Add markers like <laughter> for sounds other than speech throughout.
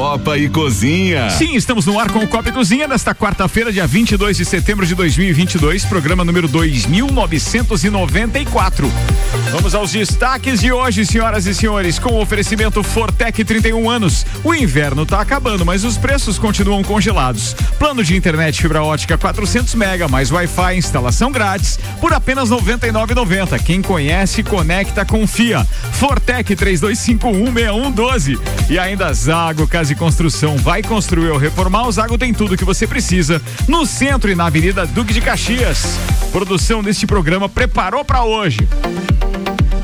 Copa e Cozinha. Sim, estamos no ar com o Copa e Cozinha nesta quarta-feira, dia 22 de setembro de 2022, programa número 2994. Vamos aos destaques de hoje, senhoras e senhores, com o oferecimento Fortec 31 anos. O inverno está acabando, mas os preços continuam congelados. Plano de internet fibra ótica 400 mega mais Wi-Fi instalação grátis por apenas 99,90. Quem conhece, conecta, confia. Fortec 32516112. E ainda Zago Casa Construção. Vai construir ou reformar? O Zago tem tudo que você precisa no centro e na Avenida Duque de Caxias. Produção deste programa preparou para hoje.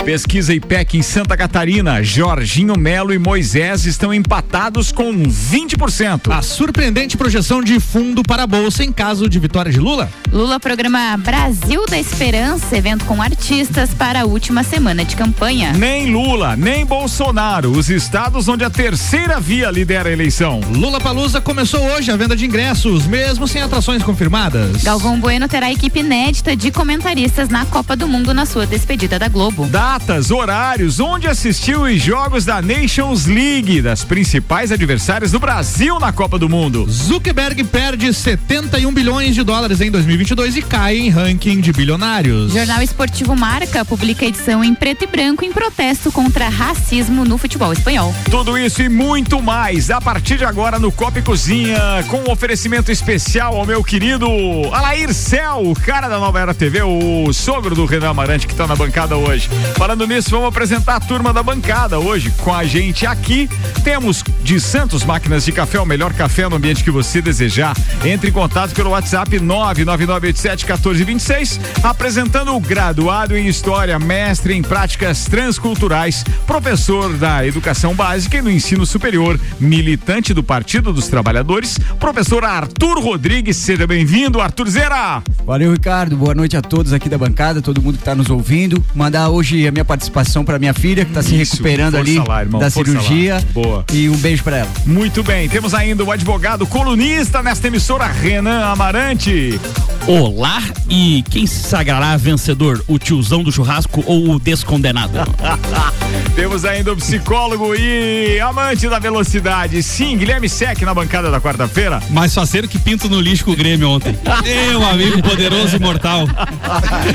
Pesquisa IPEC em Santa Catarina, Jorginho Melo e Moisés estão empatados com 20%. A surpreendente projeção de fundo para a Bolsa em caso de vitória de Lula. Lula programa Brasil da Esperança, evento com artistas para a última semana de campanha. Nem Lula, nem Bolsonaro, os estados onde a terceira via lidera a eleição. Lula Palusa começou hoje a venda de ingressos, mesmo sem atrações confirmadas. Galvão Bueno terá equipe inédita de comentaristas na Copa do Mundo na sua despedida da Globo. Da datas, horários, onde assistiu os jogos da Nations League, das principais adversárias do Brasil na Copa do Mundo. Zuckerberg perde 71 bilhões de dólares em 2022 e cai em ranking de bilionários. Jornal Esportivo Marca publica edição em preto e branco em protesto contra racismo no futebol espanhol. Tudo isso e muito mais a partir de agora no Copa e Cozinha, com um oferecimento especial ao meu querido Alair Cel, o cara da Nova Era TV, o sogro do Renan Amarante que está na bancada hoje. Falando nisso, vamos apresentar a turma da bancada hoje. Com a gente aqui, temos de Santos Máquinas de Café, o melhor café no ambiente que você desejar. Entre em contato pelo WhatsApp 999871426, apresentando o graduado em História, mestre em Práticas Transculturais, professor da Educação Básica e no Ensino Superior, militante do Partido dos Trabalhadores, professor Arthur Rodrigues. Seja bem-vindo, Arthur Zera. Valeu, Ricardo. Boa noite a todos aqui da bancada, todo mundo que está nos ouvindo. Mandar hoje a minha participação para minha filha, que está se recuperando ali lá, irmão, da cirurgia. Boa. E um beijo para ela. Muito bem. Temos ainda o advogado colunista nesta emissora, Renan Amarante. Olá, e quem se sagrará vencedor? O tiozão do churrasco ou o descondenado? <laughs> Temos ainda o psicólogo e amante da velocidade, sim, Guilherme Sec na bancada da quarta-feira. Mais faceiro que pinto no lixo com o Grêmio ontem. <laughs> Meu amigo poderoso e mortal.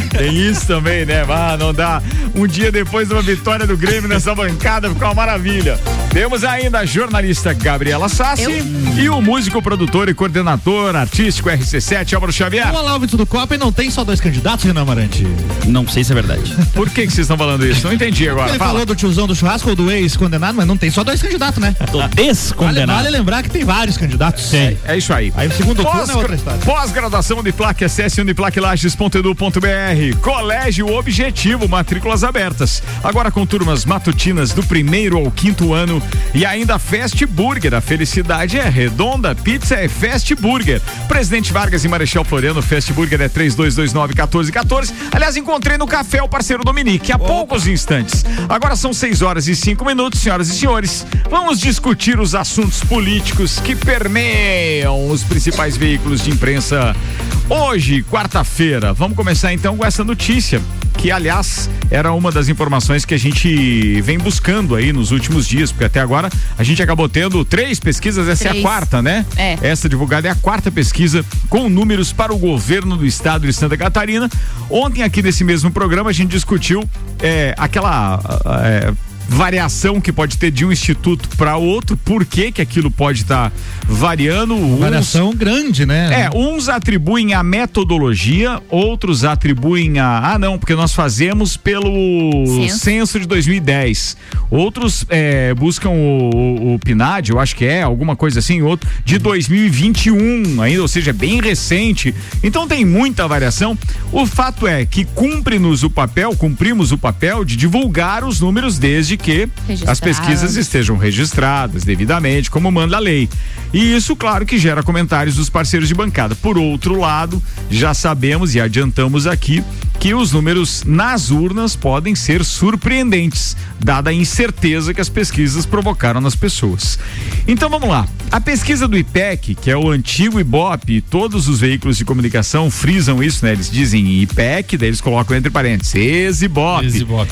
Tem isso também, né? Ah, não dá. Um dia depois de uma vitória do Grêmio nessa bancada, ficou uma maravilha. Temos ainda a jornalista Gabriela Sassi Eu? e o músico, produtor e coordenador artístico RC7, Álvaro Xavier. Olá, óbito do Copa e não tem só dois candidatos, Renan Amarante? Não sei se é verdade. <laughs> Por que, que vocês estão falando isso? Não entendi agora. Ele Fala. falou do tiozão do churrasco ou do ex-condenado, mas não tem só dois candidatos, né? Do descondenado. Vale, vale lembrar que tem vários candidatos. Sim. É, é isso aí. Aí o segundo Pós, turno é outra história. Pós-graduação Uniplaque, acesse uniplaquelages.edu.br. Colégio Objetivo, matrículas abertas. Agora com turmas matutinas do primeiro ao quinto ano e ainda Fast Burger. A felicidade é redonda, pizza é Fast Burger. Presidente Vargas e Marechal Floriano, Fast Burger é 3229-1414. Aliás, encontrei no café o parceiro Dominique há Opa. poucos instantes. Agora são 6 horas e 5 minutos, senhoras e senhores. Vamos discutir os assuntos políticos que permeiam os principais veículos de imprensa hoje, quarta-feira. Vamos começar então com essa notícia que aliás era uma das informações que a gente vem buscando aí nos últimos dias, porque até agora a gente acabou tendo três pesquisas, essa três. é a quarta, né? É. Essa divulgada é a quarta pesquisa com números para o governo do estado de Santa Catarina. Ontem aqui nesse mesmo programa a gente discutiu é, aquela é, variação que pode ter de um instituto para outro, por que que aquilo pode estar tá variando. Uns, variação grande, né? É, uns atribuem a metodologia, outros atribuem a, ah não, porque nós fazemos pelo censo, censo de 2010. Outros é, buscam o, o, o, PNAD, eu acho que é, alguma coisa assim, outro de 2021 ainda, ou seja, bem recente. Então tem muita variação. O fato é que cumpre-nos o papel, cumprimos o papel de divulgar os números desde que as pesquisas estejam registradas devidamente, como manda a lei. E isso, claro, que gera comentários dos parceiros de bancada. Por outro lado, já sabemos e adiantamos aqui que os números nas urnas podem ser surpreendentes, dada a incerteza que as pesquisas provocaram nas pessoas. Então vamos lá. A pesquisa do IPEC, que é o antigo IBOP, e todos os veículos de comunicação frisam isso, né? Eles dizem IPEC, daí eles colocam entre parênteses, ex-IBOP.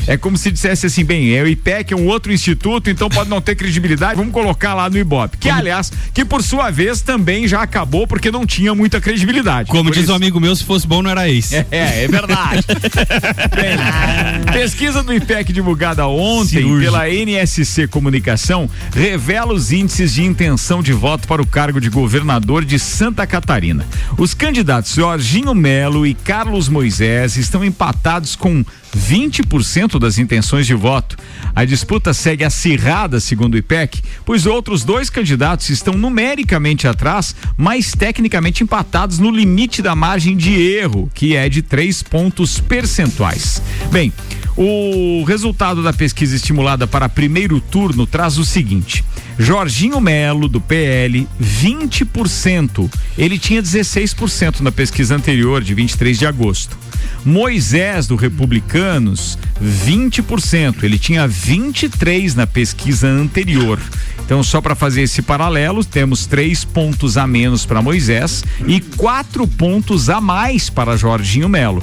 É como se dissesse assim, bem, é o IPEC é um outro instituto, então pode não ter credibilidade, vamos colocar lá no IBOP. Que, aliás, que por sua vez também já acabou porque não tinha muita credibilidade. Como por diz isso... um amigo meu, se fosse bom não era ex. É, é, é verdade. <laughs> bem, pesquisa do IPEC divulgada ontem Cirúrgico. pela NSC Comunicação revela os índices de intenção de voto para o cargo de governador de Santa Catarina. Os candidatos Jorginho Melo e Carlos Moisés estão empatados com 20% das intenções de voto. A disputa segue acirrada, segundo o IPEC, pois outros dois candidatos estão numericamente atrás, mas tecnicamente empatados no limite da margem de erro, que é de três pontos percentuais. Bem, o resultado da pesquisa estimulada para primeiro turno traz o seguinte: Jorginho Melo, do PL, 20%. Ele tinha 16% na pesquisa anterior, de 23 de agosto. Moisés, do Republicanos, 20%. Ele tinha 23% na pesquisa anterior. Então, só para fazer esse paralelo, temos três pontos a menos para Moisés e quatro pontos a mais para Jorginho Melo.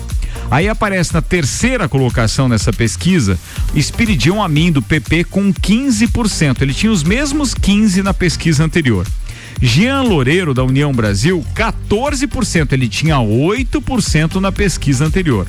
Aí aparece na terceira colocação nessa pesquisa, Espiridion Amin do PP com 15%. Ele tinha os mesmos 15 na pesquisa anterior. Jean Loureiro da União Brasil, 14%. Ele tinha 8% na pesquisa anterior.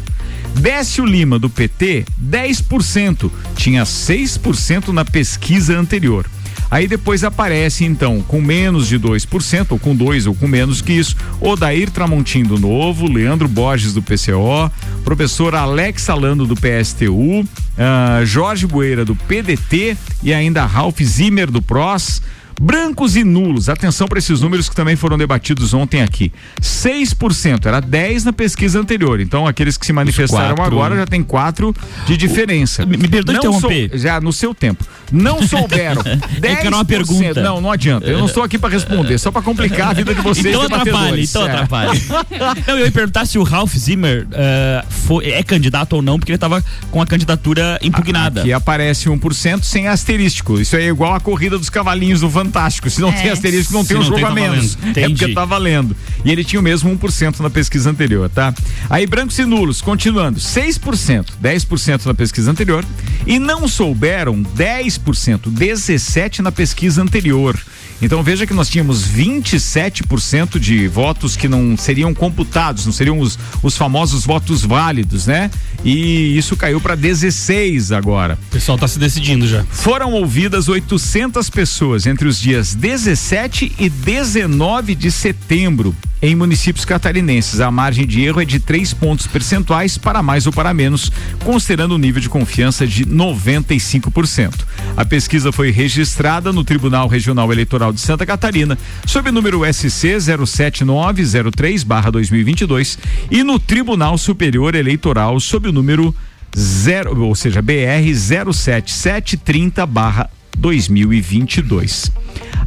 Décio Lima do PT, 10%. Tinha 6% na pesquisa anterior. Aí depois aparece, então, com menos de 2%, ou com 2% ou com menos que isso, Odair Tramontim do Novo, Leandro Borges do PCO, professor Alex Alando do PSTU, uh, ah, Jorge Bueira do PDT e ainda Ralph Zimmer do PROS. Brancos e nulos, atenção para esses números que também foram debatidos ontem aqui. 6%, era 10 na pesquisa anterior. Então, aqueles que se manifestaram agora já tem 4 de diferença. O, me, me perdoe interromper. Sou, já no seu tempo. Não souberam. 10%, <laughs> é que era uma pergunta. Não, não adianta. Eu não estou aqui para responder, só para complicar a vida de vocês. Então atrapalha, então é. atrapalha. <laughs> não, eu ia perguntar se o Ralph Zimmer uh, foi, é candidato ou não, porque ele estava com a candidatura impugnada. Aqui aparece 1% sem asterístico. Isso é igual a corrida dos cavalinhos do fantástico. Se não é. tem asterisco, não Se tem um jogo a menos. É porque tá valendo. E ele tinha o mesmo 1% na pesquisa anterior, tá? Aí brancos e nulos, continuando, 6%, 10% na pesquisa anterior e não souberam 10%, 17 na pesquisa anterior. Então veja que nós tínhamos 27% de votos que não seriam computados, não seriam os, os famosos votos válidos, né? E isso caiu para 16 agora. O pessoal está se decidindo já. Foram ouvidas 800 pessoas entre os dias 17 e 19 de setembro em municípios catarinenses. A margem de erro é de 3 pontos percentuais para mais ou para menos, considerando o nível de confiança de 95%. A pesquisa foi registrada no Tribunal Regional Eleitoral de Santa Catarina, sob o número SC 07903/2022 e no Tribunal Superior Eleitoral sob o número 0, ou seja, BR 07730/2022.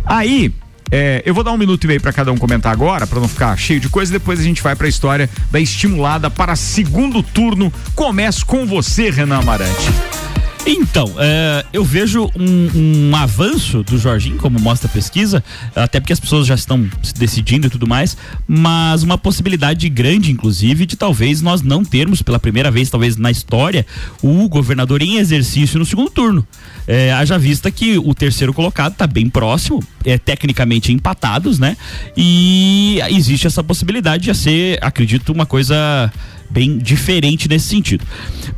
Aí, é, eu vou dar um minuto e meio para cada um comentar agora, para não ficar cheio de coisa. Depois a gente vai para a história da estimulada para segundo turno. Começo com você, Renan Amarante. Então, é, eu vejo um, um, avanço do Jorginho, como mostra a pesquisa, até porque as pessoas já estão se decidindo e tudo mais, mas uma possibilidade grande, inclusive, de talvez nós não termos, pela primeira vez, talvez na história, o governador em exercício no segundo turno. É, haja vista que o terceiro colocado está bem próximo, é tecnicamente empatados, né? E existe essa possibilidade de ser, acredito, uma coisa bem diferente nesse sentido.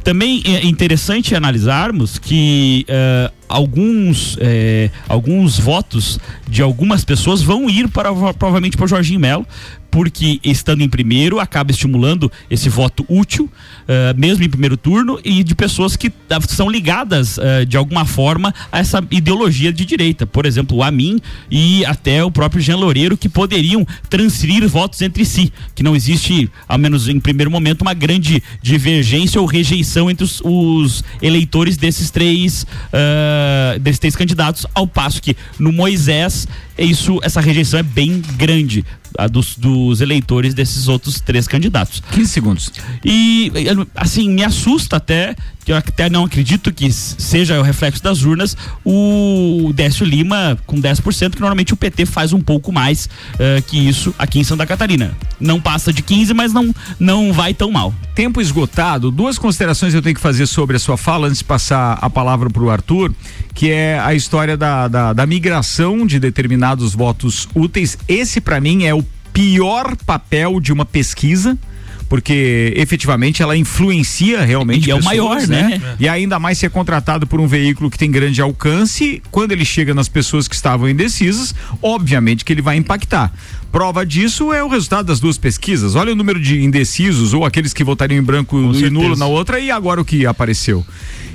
Também é interessante analisarmos que uh, alguns, é, alguns votos de algumas pessoas vão ir para provavelmente para o Jorginho Melo, porque estando em primeiro acaba estimulando esse voto útil, uh, mesmo em primeiro turno, e de pessoas que são ligadas uh, de alguma forma a essa ideologia de direita. Por exemplo, o Amin e até o próprio Jean Loureiro, que poderiam transferir votos entre si, que não existe, ao menos em primeiro momento, uma grande divergência ou rejeição entre os, os eleitores desses três. Uh, desses três candidatos, ao passo que no Moisés isso essa rejeição é bem grande a dos, dos eleitores desses outros três candidatos. 15 segundos. E, assim, me assusta até, que eu até não acredito que seja o reflexo das urnas, o Décio Lima com 10%, que normalmente o PT faz um pouco mais uh, que isso aqui em Santa Catarina. Não passa de 15, mas não, não vai tão mal. Tempo esgotado. Duas considerações eu tenho que fazer sobre a sua fala antes de passar a palavra para o Arthur, que é a história da, da, da migração de determinados votos úteis. Esse, para mim, é o pior papel de uma pesquisa porque efetivamente ela influencia realmente. E é o maior, né? né? E ainda mais se é contratado por um veículo que tem grande alcance, quando ele chega nas pessoas que estavam indecisas, obviamente que ele vai impactar. Prova disso é o resultado das duas pesquisas. Olha o número de indecisos ou aqueles que votariam em branco Com e certeza. nulo na outra e agora o que apareceu.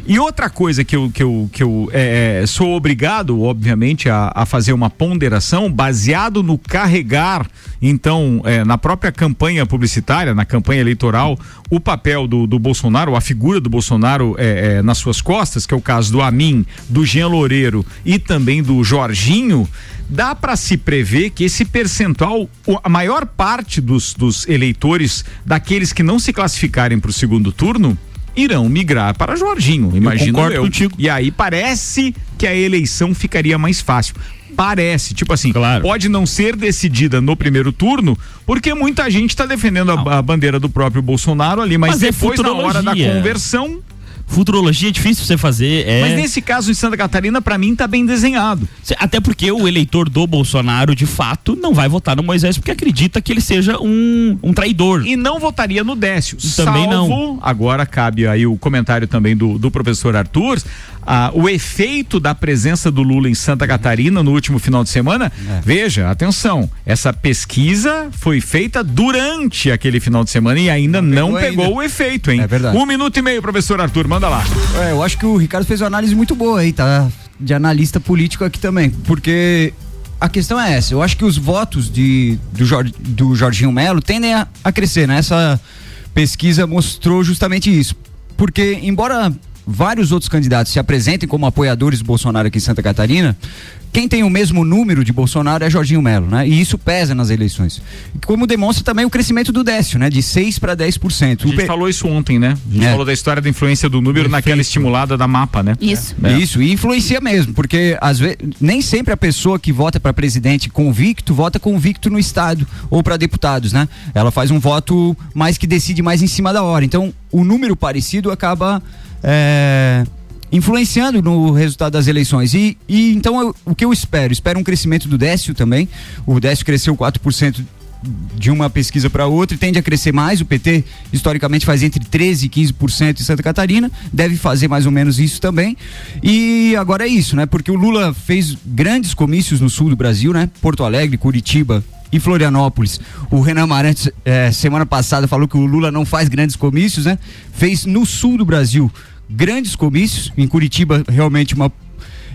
E outra coisa que eu, que eu, que eu é, é, sou obrigado, obviamente, a, a, fazer uma ponderação baseado no carregar, então, é, na própria campanha publicitária, na campanha eleitoral, o papel do, do Bolsonaro, a figura do Bolsonaro é, é, nas suas costas, que é o caso do Amin, do Jean Loureiro e também do Jorginho, dá para se prever que esse percentual, a maior parte dos, dos eleitores, daqueles que não se classificarem para o segundo turno, irão migrar para Jorginho, imagino eu. eu. Contigo. E aí parece que a eleição ficaria mais fácil parece. Tipo assim, claro. pode não ser decidida no primeiro turno, porque muita gente está defendendo a, a, bandeira do próprio Bolsonaro ali, mas, mas é depois, é na hora da conversão, Futurologia é difícil você fazer. É... Mas nesse caso em Santa Catarina, para mim, tá bem desenhado. Até porque o eleitor do Bolsonaro, de fato, não vai votar no Moisés porque acredita que ele seja um, um traidor. E não votaria no Décio. Também salvo, não. Agora cabe aí o comentário também do, do professor Arthur. Ah, o efeito da presença do Lula em Santa Catarina no último final de semana. É. Veja, atenção, essa pesquisa foi feita durante aquele final de semana e ainda não, não pegou, ainda. o efeito, hein? É verdade. Um minuto e meio, professor Arthur, manda lá. É, eu acho que o Ricardo fez uma análise muito boa aí, tá? De analista político aqui também, porque a questão é essa. Eu acho que os votos de, do, Jorge, do Jorginho Melo tendem a, a crescer, né? Essa pesquisa mostrou justamente isso. Porque, embora vários outros candidatos se apresentem como apoiadores do Bolsonaro aqui em Santa Catarina, quem tem o mesmo número de Bolsonaro é Jorginho Melo, né? E isso pesa nas eleições. Como demonstra também o crescimento do Décio, né? De 6 para 10%. A gente falou isso ontem, né? A gente é. falou da história da influência do número Perfeito. naquela estimulada da mapa, né? Isso. É. Isso, e influencia mesmo, porque às vezes nem sempre a pessoa que vota para presidente convicto vota convicto no estado ou para deputados, né? Ela faz um voto mais que decide mais em cima da hora. Então, o número parecido acaba é, influenciando no resultado das eleições. E, e então eu, o que eu espero? Espero um crescimento do Décio também. O Décio cresceu 4% de uma pesquisa para outra e tende a crescer mais. O PT historicamente faz entre 13 e 15% em Santa Catarina, deve fazer mais ou menos isso também. E agora é isso, né? Porque o Lula fez grandes comícios no sul do Brasil, né? Porto Alegre, Curitiba, e Florianópolis. O Renan Amarante, eh, semana passada, falou que o Lula não faz grandes comícios, né? Fez no sul do Brasil grandes comícios, em Curitiba realmente uma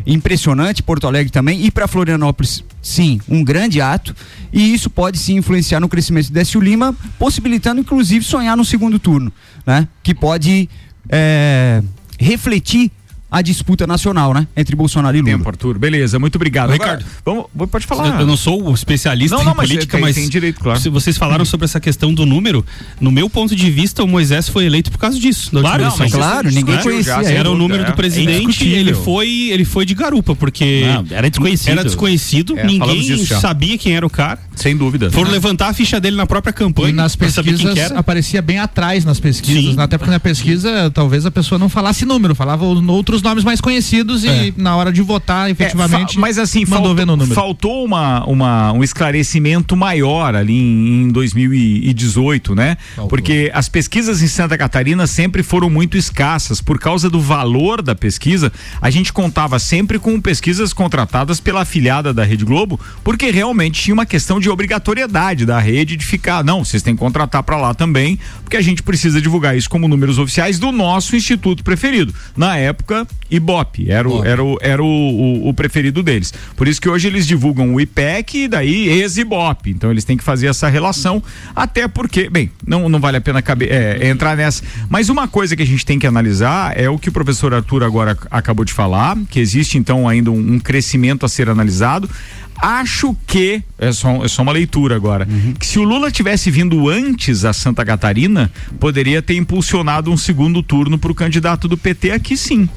impressionante, Porto Alegre também, e para Florianópolis, sim, um grande ato, e isso pode sim influenciar no crescimento do Décio Lima, possibilitando inclusive sonhar no segundo turno, né? Que pode é, refletir a disputa nacional, né? Entre Bolsonaro e Lula. Tempo, Arthur. Beleza, muito obrigado. Ricardo, vamos, pode falar. Eu não sou especialista não, não, em mas política, tem, mas tem direito, claro. se vocês falaram sobre essa questão do número, no meu ponto de vista, o Moisés foi eleito por causa disso. Claro, não, claro, ninguém conhecia. Era o número do é presidente, é ele foi, ele foi de garupa, porque não, era desconhecido. Era desconhecido, é, ninguém sabia quem era o cara. Sem dúvida. Foram levantar a ficha dele na própria campanha. E nas pesquisas aparecia bem atrás nas pesquisas, Sim. até porque na pesquisa talvez a pessoa não falasse número, falava outros nomes mais conhecidos e é. na hora de votar, efetivamente. É, mas assim, faltou, faltou uma, uma, um esclarecimento maior ali em, em 2018, né? Faltou. Porque as pesquisas em Santa Catarina sempre foram muito escassas. Por causa do valor da pesquisa, a gente contava sempre com pesquisas contratadas pela afiliada da Rede Globo, porque realmente tinha uma questão de obrigatoriedade da rede de ficar, não, vocês têm que contratar para lá também, porque a gente precisa divulgar isso como números oficiais do nosso instituto preferido. Na época, Ibope, era, o, era, o, era o, o, o, preferido deles. Por isso que hoje eles divulgam o IPEC e daí ex-Ibope. Então eles têm que fazer essa relação, até porque, bem, não, não vale a pena caber, é, entrar nessa. Mas uma coisa que a gente tem que analisar é o que o professor Arthur agora acabou de falar, que existe então ainda um, um crescimento a ser analisado. Acho que, é só, é só uma leitura agora, uhum. que se o Lula tivesse vindo antes a Santa Catarina, poderia ter impulsionado um segundo turno para o candidato do PT aqui sim.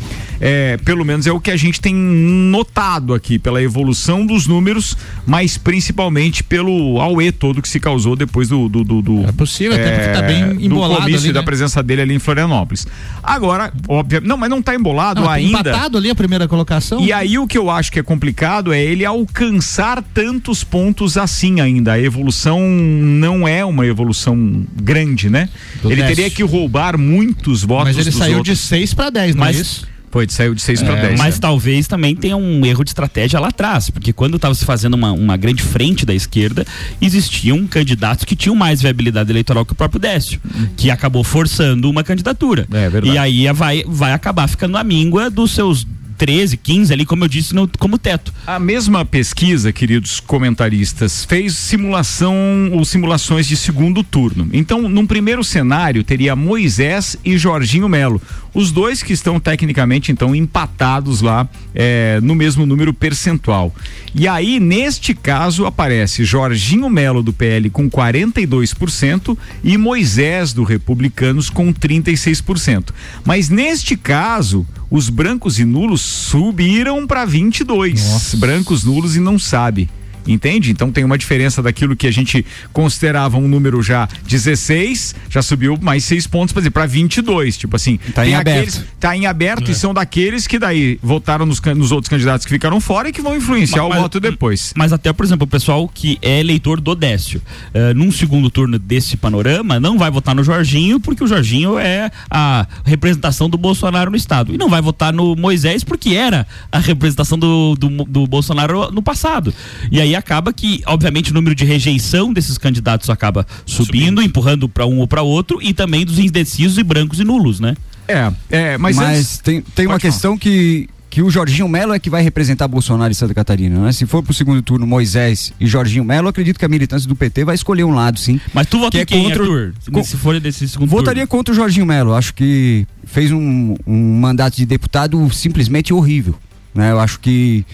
É, pelo menos é o que a gente tem notado aqui, pela evolução dos números, mas principalmente pelo auê todo que se causou depois do. do, do, do é possível, é, até porque tá bem embolado. Do comício ali, né? da presença dele ali em Florianópolis. Agora, óbvio, não, mas não está embolado não, ainda. Empatado ali a primeira colocação. E aí o que eu acho que é complicado é ele alcançar alcançar tantos pontos assim ainda. A evolução não é uma evolução grande, né? Do ele teria que roubar muitos votos. Mas ele saiu outros. de 6 para 10, não é isso? Foi, saiu de 6 é, para 10. Mas é. talvez também tenha um erro de estratégia lá atrás, porque quando estava se fazendo uma, uma grande frente da esquerda, existiam candidatos que tinham mais viabilidade eleitoral que o próprio Décio, hum. que acabou forçando uma candidatura. É, verdade. E aí vai, vai acabar ficando a míngua dos seus 13, 15 ali, como eu disse, no, como teto. A mesma pesquisa, queridos comentaristas, fez simulação ou simulações de segundo turno. Então, num primeiro cenário, teria Moisés e Jorginho Melo. Os dois que estão tecnicamente, então, empatados lá é, no mesmo número percentual. E aí, neste caso, aparece Jorginho Melo do PL com 42% e Moisés do Republicanos com 36%. Mas neste caso, os brancos e nulos subiram para 22. Nossa. Brancos, nulos e não sabe. Entende? Então tem uma diferença daquilo que a gente considerava um número já 16, já subiu mais seis pontos para dizer para 22, tipo assim. Tá em aqueles, aberto. Tá em aberto é. e são daqueles que daí votaram nos, nos, outros candidatos que ficaram fora e que vão influenciar mas, o voto depois. Mas até, por exemplo, o pessoal que é eleitor do Décio, uh, num segundo turno desse panorama, não vai votar no Jorginho porque o Jorginho é a representação do Bolsonaro no estado e não vai votar no Moisés porque era a representação do, do, do Bolsonaro no passado. E aí acaba que, obviamente, o número de rejeição desses candidatos acaba subindo, subindo. empurrando para um ou para outro, e também dos indecisos e brancos e nulos, né? É, é mas, mas antes... tem, tem uma questão que que o Jorginho Melo é que vai representar Bolsonaro em Santa Catarina, né? Se for pro segundo turno Moisés e Jorginho Melo, acredito que a militância do PT vai escolher um lado, sim. Mas tu vota é quem, contra... Arthur? Se for desse segundo Votaria turno. contra o Jorginho Melo. Acho que fez um, um mandato de deputado simplesmente horrível. Né? Eu acho que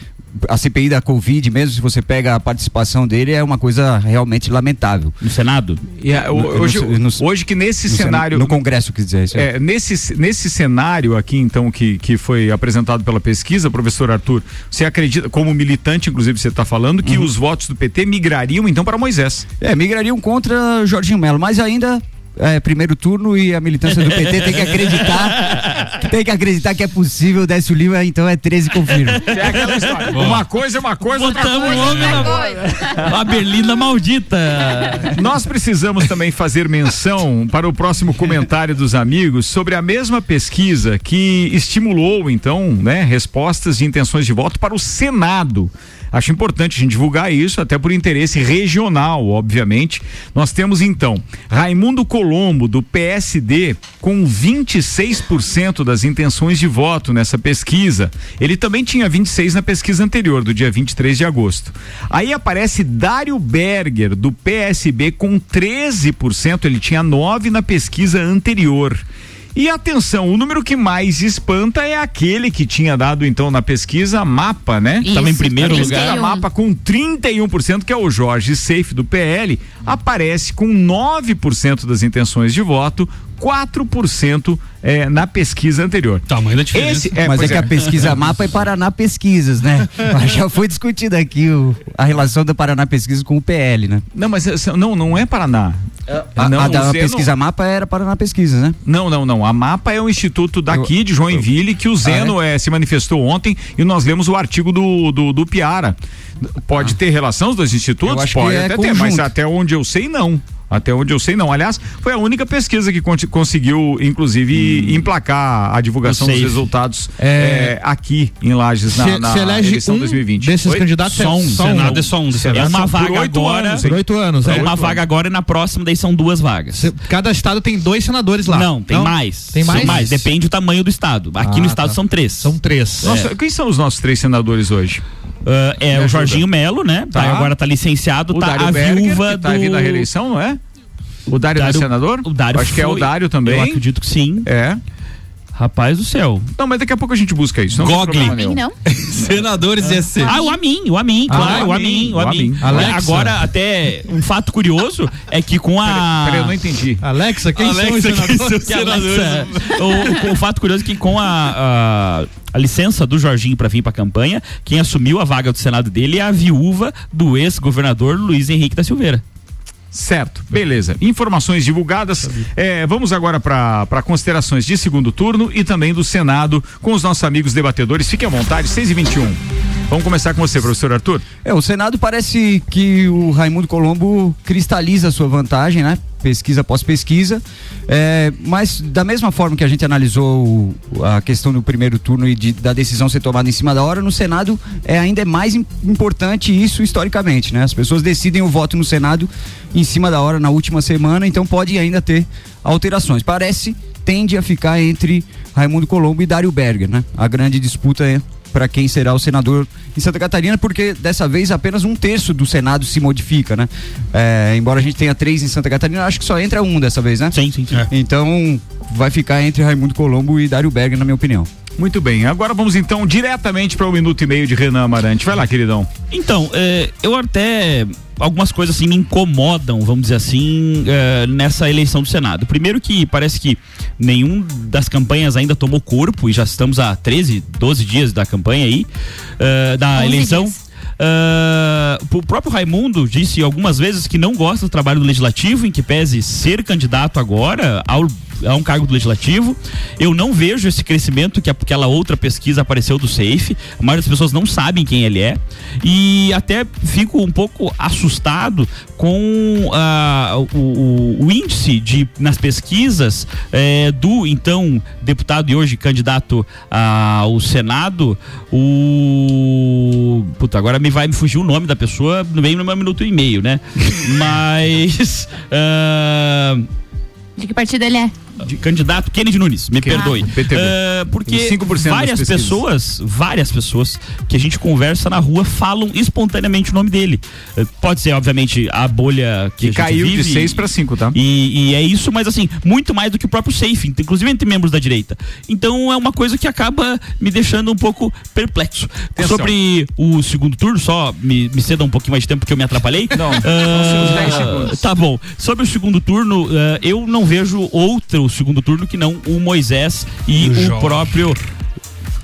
a CPI da Covid, mesmo se você pega a participação dele, é uma coisa realmente lamentável. No Senado? Yeah, hoje, no, no, hoje que nesse no cenário. No Congresso, quer dizer. Isso é, nesse, nesse cenário aqui, então, que, que foi apresentado pela pesquisa, professor Arthur, você acredita, como militante, inclusive, você está falando, que uhum. os votos do PT migrariam então para Moisés? É, migrariam contra Jorginho Melo, mas ainda é, primeiro turno e a militância do PT tem que acreditar tem que acreditar que é possível Décio Lima, então é 13 confirma. É aquela história. Uma coisa é uma coisa, Botamos outra coisa. Homem é na... A Berlinda maldita. Nós precisamos também fazer menção para o próximo comentário dos amigos sobre a mesma pesquisa que estimulou, então, né, respostas de intenções de voto para o Senado. Acho importante a gente divulgar isso, até por interesse regional, obviamente. Nós temos então Raimundo Colombo, do PSD, com 26% das intenções de voto nessa pesquisa. Ele também tinha 26 na pesquisa anterior, do dia 23 de agosto. Aí aparece Dário Berger, do PSB, com 13%. Ele tinha 9 na pesquisa anterior. E atenção, o número que mais espanta é aquele que tinha dado então na pesquisa mapa, né? Estava em primeiro lugar. mapa com 31%, que é o Jorge Safe do PL, aparece com 9% das intenções de voto, 4% é, na pesquisa anterior. Tamanho da diferença. Esse, é, Mas é, é, que a pesquisa mapa é Paraná Pesquisas, né? <laughs> já foi discutida aqui o, a relação da Paraná Pesquisa com o PL, né? Não, mas não, não é Paraná. A, não, a da pesquisa mapa era Paraná Pesquisas, né? Não, não, não. A mapa é um instituto daqui de Joinville que o Zeno ah, é? É, se manifestou ontem e nós lemos o artigo do, do, do Piara. Pode ah. ter relação os dois institutos? Pode é até ter, mas até onde eu sei, não. Até onde eu sei, não. Aliás, foi a única pesquisa que conseguiu, inclusive, hum. emplacar a divulgação dos resultados é... É, aqui em Lages na, na eleição um 2020. Desses Oi? candidatos só um. Só um. Senado é só um. É uma vaga agora. Anos, por oito anos. É uma vaga agora e na próxima daí são duas vagas. Cada estado tem dois senadores lá. Não, tem não? mais. Tem mais? Mais. Depende do tamanho do estado. Aqui ah, no estado tá. são três. São três. Nossa, quem são os nossos três senadores hoje? Uh, é Me o Jorginho Melo, né? Tá. tá. agora tá licenciado, o tá Dário a Berger, viúva tá do... vindo a reeleição, não é? O Dário, Dário é senador? O Dário Acho foi, que é o Dário também. Eu acredito que sim. É. Rapaz do céu. Não, mas daqui a pouco a gente busca isso. Não Gogli. Não. <laughs> Senadores ah. ISC. Ah, o Amin, o Amin, ah, claro, o Amin, o Amin. Agora, até um fato curioso é que com a. Peraí, eu não entendi. Alexa, quem Alexa, são os senadores? senadores? o, o, o, fato curioso é que com a, a a licença do Jorginho para vir para a campanha, quem assumiu a vaga do Senado dele é a viúva do ex-governador Luiz Henrique da Silveira. Certo, beleza. Informações divulgadas. É, vamos agora para considerações de segundo turno e também do Senado com os nossos amigos debatedores. Fiquem à vontade, 6 e 21 Vamos começar com você, professor Arthur. É, o Senado parece que o Raimundo Colombo cristaliza a sua vantagem, né? Pesquisa após pesquisa. É, mas da mesma forma que a gente analisou a questão do primeiro turno e de, da decisão ser tomada em cima da hora, no Senado é ainda mais importante isso historicamente, né? As pessoas decidem o voto no Senado em cima da hora na última semana, então pode ainda ter alterações. Parece tende a ficar entre Raimundo Colombo e Dário Berger, né? A grande disputa é para quem será o senador em Santa Catarina, porque dessa vez apenas um terço do Senado se modifica, né? É, embora a gente tenha três em Santa Catarina, acho que só entra um dessa vez, né? Sim, sim, sim. É. Então vai ficar entre Raimundo Colombo e Dário Berger, na minha opinião. Muito bem, agora vamos então diretamente para o um minuto e meio de Renan Amarante. Vai lá, queridão. Então, é, eu até algumas coisas assim me incomodam, vamos dizer assim, uh, nessa eleição do Senado. Primeiro que parece que nenhum das campanhas ainda tomou corpo e já estamos há 13, 12 dias da campanha aí, uh, da eleição. Uh, o próprio Raimundo disse algumas vezes que não gosta do trabalho do legislativo, em que pese ser candidato agora ao a um cargo do legislativo. Eu não vejo esse crescimento que aquela outra pesquisa apareceu do Safe. A maioria das pessoas não sabem quem ele é. E até fico um pouco assustado com uh, o, o, índice de, nas pesquisas eh, do então deputado e hoje candidato ao Senado, o. Puta, agora me vai me fugir o nome da pessoa no meio de um minuto e meio, né? <laughs> Mas. Uh, de que partido ele é? De candidato Kennedy Nunes, me perdoe. Uh, porque várias pessoas, várias pessoas que a gente conversa na rua falam espontaneamente o nome dele. Uh, pode ser, obviamente, a bolha que, que caiu vive, de 6 para 5, tá? E, e, é isso, mas assim, muito mais do que o próprio Safe, inclusive entre membros da direita. Então é uma coisa que acaba me deixando um pouco perplexo. Atenção. Sobre o segundo turno, só me, me ceda um pouquinho mais de tempo porque eu me atrapalhei. Não, uh, tá bom. Sobre o segundo turno, eu não vejo outro segundo turno que não o Moisés e o, o próprio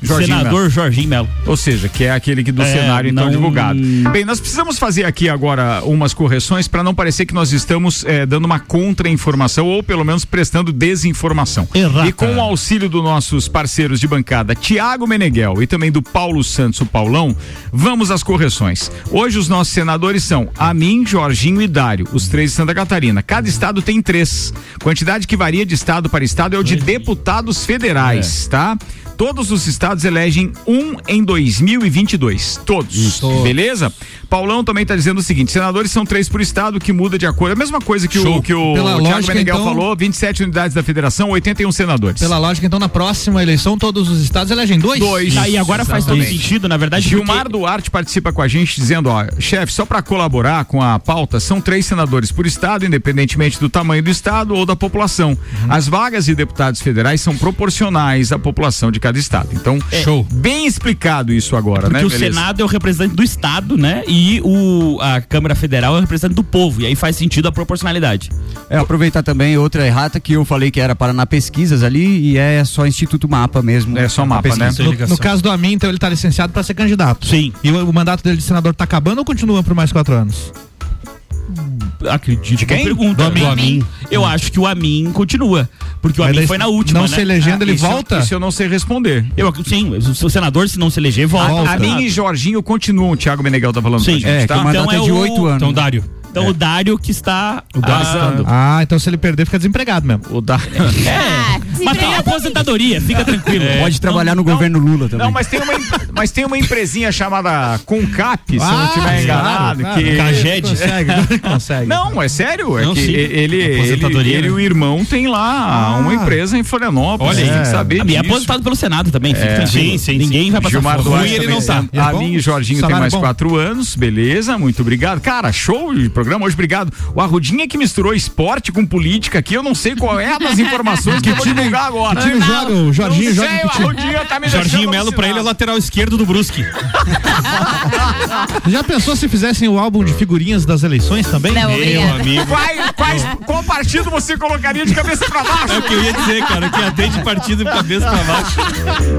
Jorginho senador. Jorginho Melo. Ou seja, que é aquele que do é, cenário então não... divulgado. Bem, nós precisamos fazer aqui agora umas correções para não parecer que nós estamos é, dando uma contra-informação ou pelo menos prestando desinformação. Errata. E com o auxílio dos nossos parceiros de bancada, Tiago Meneghel e também do Paulo Santos, o Paulão, vamos às correções. Hoje os nossos senadores são Amin, Jorginho e Dário, os três de Santa Catarina. Cada estado tem três. Quantidade que varia de estado para estado é o de deputados federais, é. tá? Todos os estados elegem um em 2022. Todos. Isso. Beleza? Paulão também está dizendo o seguinte: senadores são três por estado, que muda de acordo. A mesma coisa que Show. o, que o Pela Thiago Meneghel então, falou: 27 unidades da federação, 81 senadores. Pela lógica, então, na próxima eleição, todos os estados elegem dois? Dois. Tá, e agora Exatamente. faz todo sentido, na verdade. Gilmar porque... Duarte participa com a gente dizendo: ó, chefe, só para colaborar com a pauta, são três senadores por estado, independentemente do tamanho do estado ou da população. Uhum. As vagas de deputados federais são proporcionais à população de cada estado. Então, é. Show. bem explicado isso agora, Porque né? Porque o Beleza. Senado é o representante do estado, né? E o, a Câmara Federal é o representante do povo. E aí faz sentido a proporcionalidade. É, aproveitar também outra errata que eu falei que era para na pesquisas ali e é só Instituto Mapa mesmo. É só mapa, né? No, no, caso do Amin, então ele está licenciado para ser candidato. Sim. E o, o mandato dele de senador está acabando ou continua por mais quatro anos? Acredite quem? pergunta. Do Amin. Do Amin. Eu acho que o Amin continua. Porque o Mas Amin foi na última. Não né? se elegendo, ah, ele volta? Isso eu não sei responder. Eu, sim, o senador, se não se eleger, volta. volta. Amin e Jorginho continuam, o Thiago Meneghel tá falando sim. Gente, é, tá? O então é, é de oito anos. Então, Dário. Então o Dário que está arrasando. Ah, então se ele perder, fica desempregado mesmo. O Dário. <laughs> É, mas tem aposentadoria, fica tranquilo. Pode trabalhar no governo Lula também. Não, mas tem uma, mas tem uma empresinha chamada Concap, se eu não Ah, estiver claro, enganado. claro. que... Caged. Consegue, <laughs> consegue. Não, é sério. É Não, que sim. ele, ele, ele e né? o irmão tem lá uma empresa em Florianópolis. Olha aí. tem que saber Ah, E é aposentado pelo Senado também, fica tranquilo. Sim, sim, Ninguém vai passar Gilmar. Duarte ele não tá. E é A minha e Jorginho tem mais quatro anos, beleza, muito obrigado. Cara, show de programa hoje, obrigado. O Arrudinha que misturou esporte com política aqui, eu não sei qual é das <laughs> informações que eu vou divulgar agora. que time joga o Jorginho? Joga sei, que time? Tá me Jorginho Melo pra ele é lateral esquerdo do Brusque. <laughs> Já pensou se fizessem o álbum de figurinhas das eleições também? Não, obrigada. amigo. Quais, quais, qual partido você colocaria de cabeça pra baixo? É o que eu ia dizer, cara, que atende de partido de cabeça pra baixo.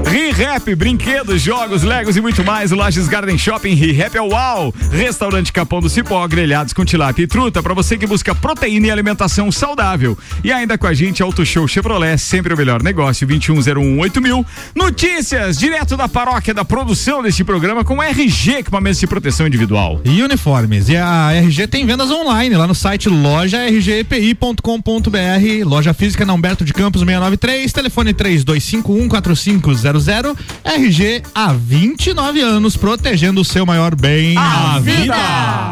ReHap, brinquedos, jogos, legos e muito mais. O Lages Garden Shopping ReHap é o UAU. Restaurante Capão do Cipó, grelhados com tilápia e truta para você que busca proteína e alimentação saudável. E ainda com a gente, Auto Show Chevrolet, sempre o melhor negócio, 21018000. Notícias direto da paróquia da produção deste programa com RG, equipamentos de proteção individual. E uniformes. E a RG tem vendas online lá no site lojargpi.com.br. Loja física na Humberto de Campos 693, telefone 32514500. RG há 29 anos protegendo o seu maior bem, A vida.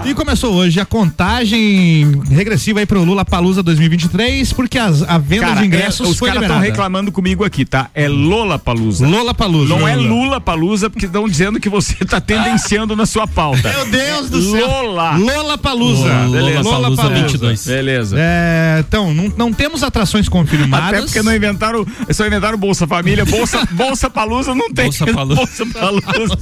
E começou hoje a contagem regressiva aí pro Lula Palusa 2023, porque as, a venda de ingressos é, os foi caras estão reclamando comigo aqui, tá? É Lola Palusa. Lola Palusa. Não é Lula Palusa, porque estão dizendo que você está tendenciando na sua pauta. Meu Deus do céu. Lola. Lola Palusa. Beleza. Lollapalooza 22. Beleza. É, então, não, não temos atrações confirmadas. Até porque não inventaram, só inventaram Bolsa Família, Bolsa, <laughs> Bolsa Palusa não tem. Bolsa Palusa. Bolsa Palusa.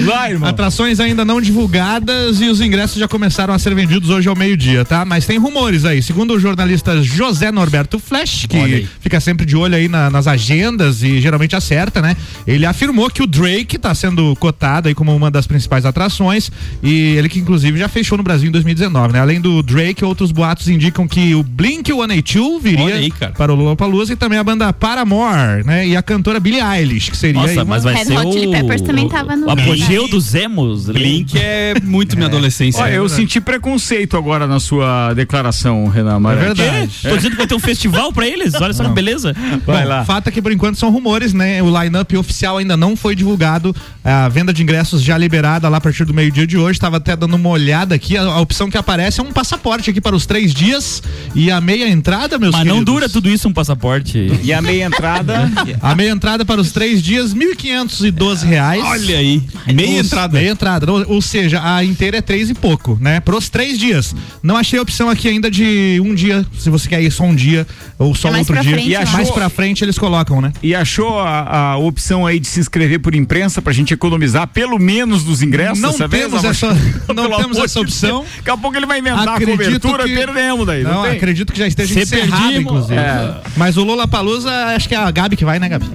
<laughs> Vai, irmão. Atrações ainda não divulgadas e os ingressos já começaram a ser vendidos hoje ao meio-dia, tá? Mas tem rumores aí. Segundo o jornalista José Norberto Flash, Olha que aí. fica sempre de olho aí na- nas agendas e geralmente acerta, né? Ele afirmou que o Drake tá sendo cotado aí como uma das principais atrações e ele que inclusive já fechou no Brasil em 2019, né? Além do Drake, outros boatos indicam que o Blink-182 viria aí, para o Lollapalooza e também a banda Paramore, né? E a cantora Billie Eilish, que seria aí Nossa, uma- mas vai Red ser Hot o... Chili Peppers também tava no- O apogeu dos emos. Blink é muito minha adolescência. Olha, eu senti preconceito agora na sua declaração, Renan É Amarante. verdade. Tô dizendo que vai ter um festival pra eles. Olha só que beleza. Vai Bom, lá. Fato é que por enquanto são rumores, né? O line-up oficial ainda não foi divulgado. A venda de ingressos já liberada lá a partir do meio-dia de hoje. Estava até dando uma olhada aqui. A, a opção que aparece é um passaporte aqui para os três dias e a meia entrada, meus Mas não queridos. dura tudo isso um passaporte. E a meia entrada. <laughs> A meia entrada para os três dias, 1.512 reais. Olha aí. Meia Os- entrada. Meia entrada. Ou, ou seja, a inteira é três e pouco, né? Para os três dias. Não achei a opção aqui ainda de um dia, se você quer ir só um dia ou só É mais outro pra dia. frente, e né? mais pra frente eles colocam, né? E achou a, a opção aí de se inscrever por imprensa pra gente economizar pelo menos dos ingressos Não dessa vez? temos essa- <laughs> <laughs> não temos essa de opção. Deus. Daqui a pouco ele vai inventar a Acredito cobertura, que- perdemos daí. Não, Não, tem? acredito que já esteja Se encerrado, perdimos, inclusive. é. Mas o Lula Palusa, acho que é a Gabi que vai, né, Gabi?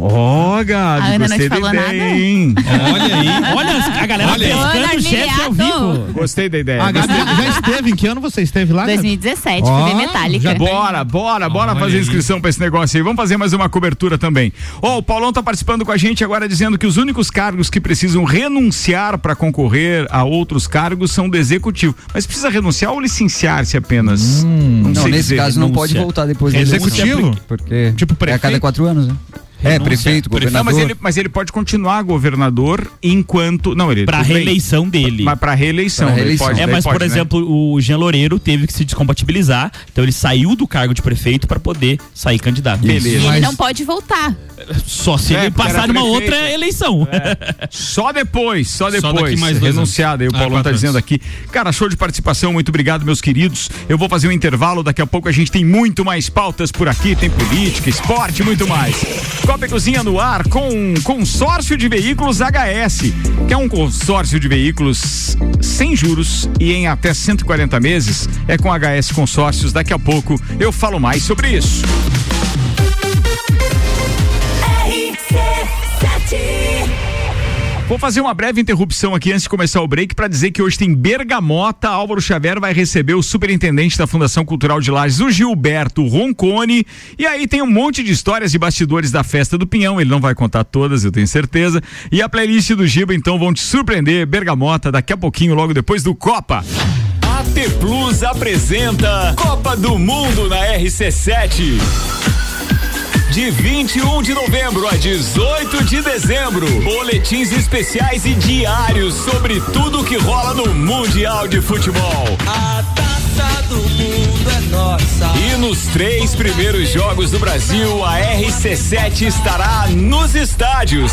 Ó, A Gabi, Ana não gostei te da falou ideia, nada? hein? Olha aí. <laughs> Olha a galera Olha pescando o chefe ao vivo. Gostei da ideia. A Gabi já esteve, em que ano você esteve lá, Gabi? 2017, Ó, fui ver Metallica. já Bora, bora, bora Olha fazer aí. inscrição pra esse negócio aí. Vamos fazer mais uma cobertura também. Ó, o Paulão tá participando com a gente agora dizendo que os únicos cargos que precisam renunciar para concorrer a outros cargos são do executivo. Mas precisa renunciar ou licenciar-se apenas? não Não, sei nesse dizer. caso não pode voltar depois da Executivo? eleição, Porque Tipo é a cada prefeito? quatro anos, né? É, prefeito, Não, governador. mas ele, mas ele pode continuar governador enquanto. Não, ele. Pra bem. reeleição dele. Mas pra reeleição. Pra reeleição. pode, É, mas pode, por né? exemplo, o Jean Loureiro teve que se descompatibilizar, então ele saiu do cargo de prefeito pra poder sair candidato. Beleza. E ele Mas- não pode voltar. Só se É, ele passar numa prefeito. outra eleição. Só depois, só Só depois. daqui mais renunciado aí, o. Ah, Paulão tá dizendo aqui. Cara, show de participação, muito obrigado, meus queridos. Eu vou fazer um intervalo, daqui a pouco a gente tem muito mais pautas por aqui, tem política, esporte, muito mais. Copa e Cozinha no ar com consórcio de veículos HS, que é um consórcio de veículos sem juros e em até 140 meses. É com HS Consórcios. Daqui a pouco eu falo mais sobre isso. Vou fazer uma breve interrupção aqui antes de começar o break para dizer que hoje tem Bergamota. Álvaro Xavier vai receber o superintendente da Fundação Cultural de Lages, o Gilberto Roncone. E aí tem um monte de histórias de bastidores da festa do Pinhão. Ele não vai contar todas, eu tenho certeza. E a playlist do Giba, então, vão te surpreender. Bergamota, daqui a pouquinho, logo depois do Copa. AT Plus apresenta Copa do Mundo na RC7. De 21 de novembro a 18 de dezembro, boletins especiais e diários sobre tudo que rola no Mundial de Futebol. A taça do mundo é nossa. E nos três primeiros jogos do Brasil, a RC7 estará nos estádios.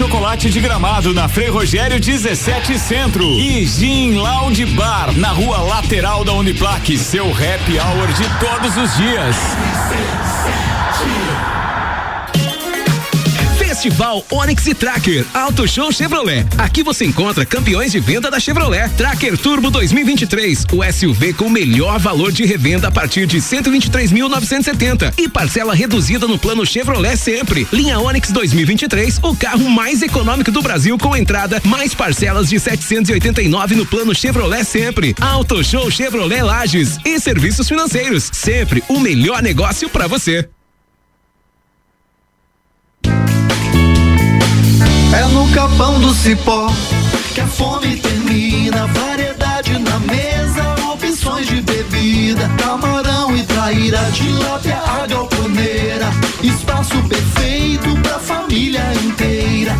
de gramado na Frei Rogério 17 Centro. E Gin Lounge Bar na rua lateral da Uniplaque. Seu happy hour de todos os dias. Festival Onix e Tracker Auto Show Chevrolet. Aqui você encontra campeões de venda da Chevrolet. Tracker Turbo 2023, o SUV com melhor valor de revenda a partir de 123.970 e parcela reduzida no plano Chevrolet sempre. Linha Onix 2023, o carro mais econômico do Brasil com entrada mais parcelas de 789 no plano Chevrolet sempre. Auto Show Chevrolet Lages e serviços financeiros, sempre o melhor negócio para você. Capão do cipó que a fome termina. Variedade na mesa, opções de bebida. Camarão e traíra, tilápia, a galponeira. Espaço perfeito pra família inteira.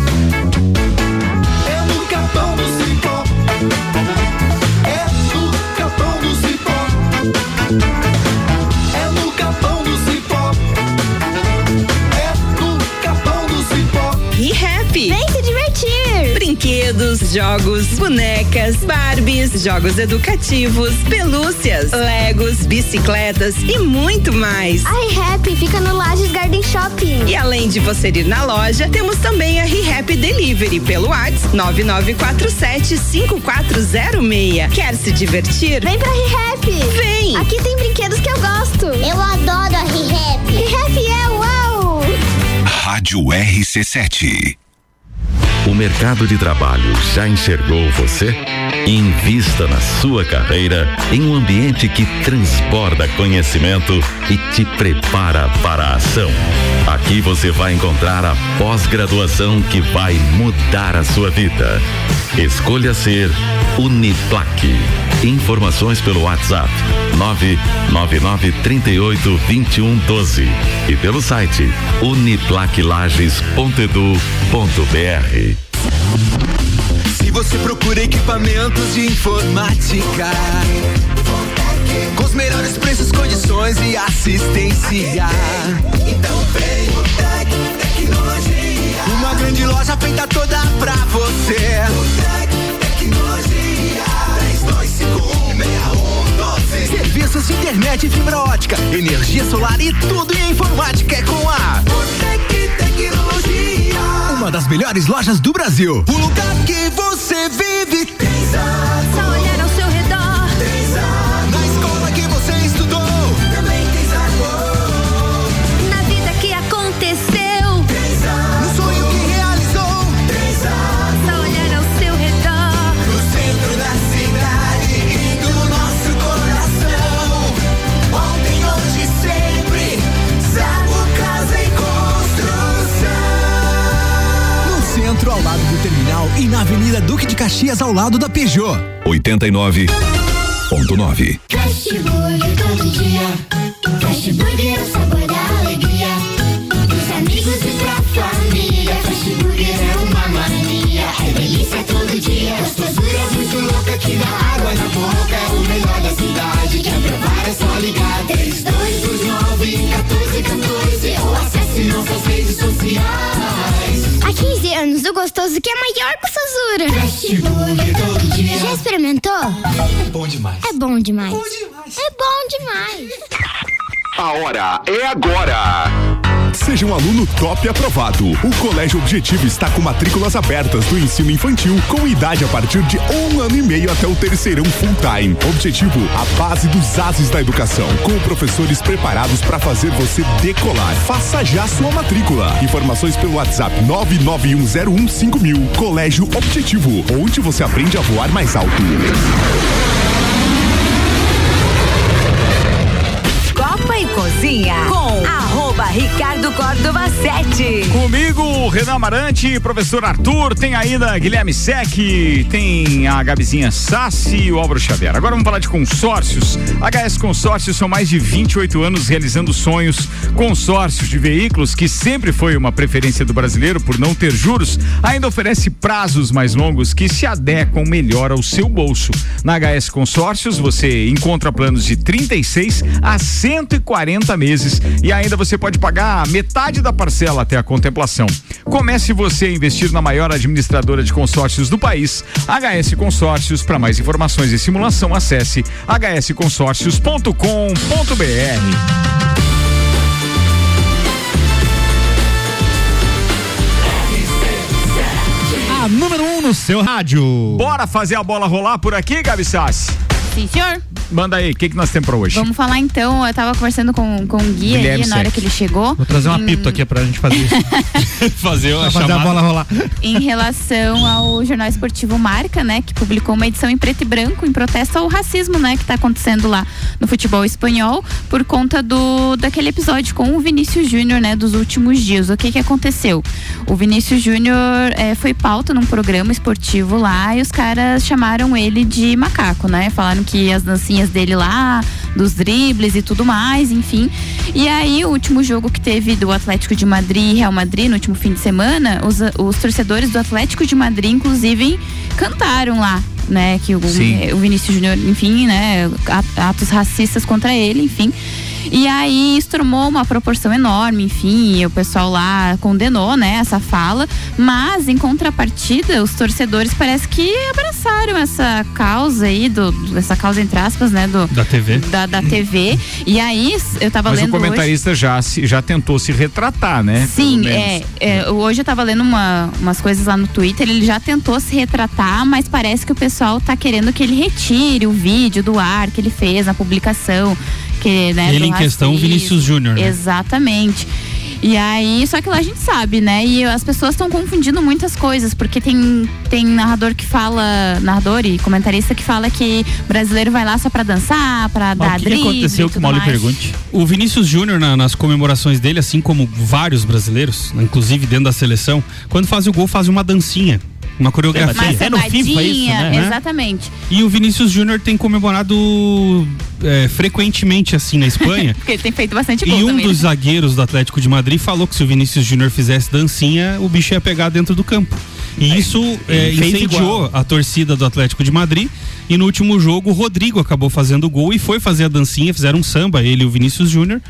Brinquedos, jogos, bonecas, Barbies, jogos educativos, pelúcias, Legos, bicicletas e muito mais. A ReHap fica no Lages Garden Shopping. E além de você ir na loja, temos também a ReHap Delivery pelo WhatsApp 9947 5406. Quer se divertir? Vem pra ReHap. Vem. Aqui tem brinquedos que eu gosto. Eu adoro a ReHap. ReHap é uau. Rádio RC7. O mercado de trabalho já enxergou você? Invista na sua carreira em um ambiente que transborda conhecimento e te prepara para a ação. Aqui você vai encontrar a pós-graduação que vai mudar a sua vida. Escolha ser Uniplaque. Informações pelo WhatsApp 999 38 21 12 e pelo site uniplaquilages.edu.br. Se você procura equipamentos de informática, com os melhores preços, condições e assistência, então vem o Tec Tecnologia. Uma grande loja feita toda pra você. Serviços de internet e fibra ótica, energia solar e tudo em informática é com a Botec Tecnologia. Uma das melhores lojas do Brasil. O lugar que você vive tem e na Avenida Duque de Caxias, ao lado da Peugeot. 89.9. Fast Burger todo dia. Fast Burger é o sabor da alegria. Dos amigos e pra família. Fast Burger é uma mania. É delícia todo dia. Gostosura muito louca que dá água na boca. É o melhor da cidade. Quer provar é só ligar. 3229 1414 ou acesse nossas redes sociais. Há 15 anos, o gostoso que é maior que o Sazura. Fast Burger todo dia. Já experimentou? É bom demais. É bom demais. É bom demais. A hora é agora. Seja um aluno top aprovado. O Colégio Objetivo está com matrículas abertas do ensino infantil com idade a partir de um ano e meio até o terceirão full time. Objetivo, a base dos ases da educação, com professores preparados para fazer você decolar. Faça já sua matrícula. Informações pelo WhatsApp 991015000. Colégio Objetivo, onde você aprende a voar mais alto. Copa e Cozinha com arroba Ricardo Córdova 7. Comigo, Renan Amarante, professor Arthur, tem ainda Guilherme Sec, tem a Gabizinha Sassi e o Álvaro Xavier. Agora vamos falar de consórcios. HS Consórcios são mais de 28 anos realizando sonhos. Consórcios de veículos, que sempre foi uma preferência do brasileiro por não ter juros, ainda oferece prazos mais longos que se adequam melhor ao seu bolso. Na HS Consórcios, você encontra planos de 36 a 140 meses e ainda você pode pagar metade da parcela até a contemplação. Comece você a investir na maior administradora de consórcios do país, HS Consórcios. Para mais informações e simulação, acesse hsconsórcios.com.br. A número 1 um no seu rádio. Bora fazer a bola rolar por aqui, Gabi Sassi? Sim, senhor. Manda aí, o que, que nós temos pra hoje? Vamos falar então, eu tava conversando com, com o Gui Guilherme na hora que ele chegou. Vou trazer uma em- pipta aqui pra gente fazer isso. <laughs> fazer Pra fazer a bola rolar. em relação ao jornal esportivo Marca, né, que publicou uma edição em preto e branco em protesto ao racismo, né, que tá acontecendo lá no futebol espanhol por conta do daquele episódio com o Vinícius Júnior, né, dos últimos dias. O que que aconteceu? O Vinícius Júnior eh, foi pauta num programa esportivo lá e os caras chamaram ele de macaco, né? Falaram que as dancinhas dele lá, dos dribles e tudo mais, enfim. E aí, o último jogo que teve do Atlético de Madrid e Real Madrid no último fim de semana, os, os torcedores do Atlético de Madrid, inclusive, cantaram lá. Né, que o, Sim. o Vinícius Júnior, enfim, né, atos racistas contra ele, enfim. E aí isso tomou uma proporção enorme, enfim, e o pessoal lá condenou, né, essa fala, mas em contrapartida, os torcedores parece que abraçaram essa causa aí, do, essa causa entre aspas, né, do, Da TV. da, da TV. E aí, eu tava Mas o lendo hoje. comentarista já, se- já tentou se retratar, né? Sim, é, é, Hoje eu tava lendo uma- umas coisas lá no Twitter, ele já tentou se retratar, mas parece que o pessoal tá querendo que ele retire o vídeo do ar que ele fez na publicação. Que, né, Ele em questão, racismo. Vinícius Júnior, né? Exatamente. E aí, só que lá a gente sabe, né? E as pessoas estão confundindo muitas coisas, porque tem, tem narrador que fala, narrador e comentarista que fala que brasileiro vai lá só pra dançar, pra dar o que, que drible aconteceu que o mais. pergunte? O Vinícius Júnior, na- nas comemorações dele, assim como vários brasileiros, inclusive dentro da seleção, quando faz o gol, faz uma dancinha. Uma coreografia. Mais É no FIFA isso, sambadinha, né? Exatamente. E o Vinícius Júnior tem comemorado é, frequentemente assim na Espanha. <laughs> Porque ele tem feito bastante gol E um também. dos né? zagueiros do Atlético de Madrid falou que se o Vinícius Júnior fizesse dancinha, o bicho ia pegar dentro do campo. E isso é, incendiou a torcida do Atlético de Madrid. E no último jogo, o Rodrigo acabou fazendo o gol e foi fazer a dancinha, fizeram um samba, ele e o Vinícius Júnior.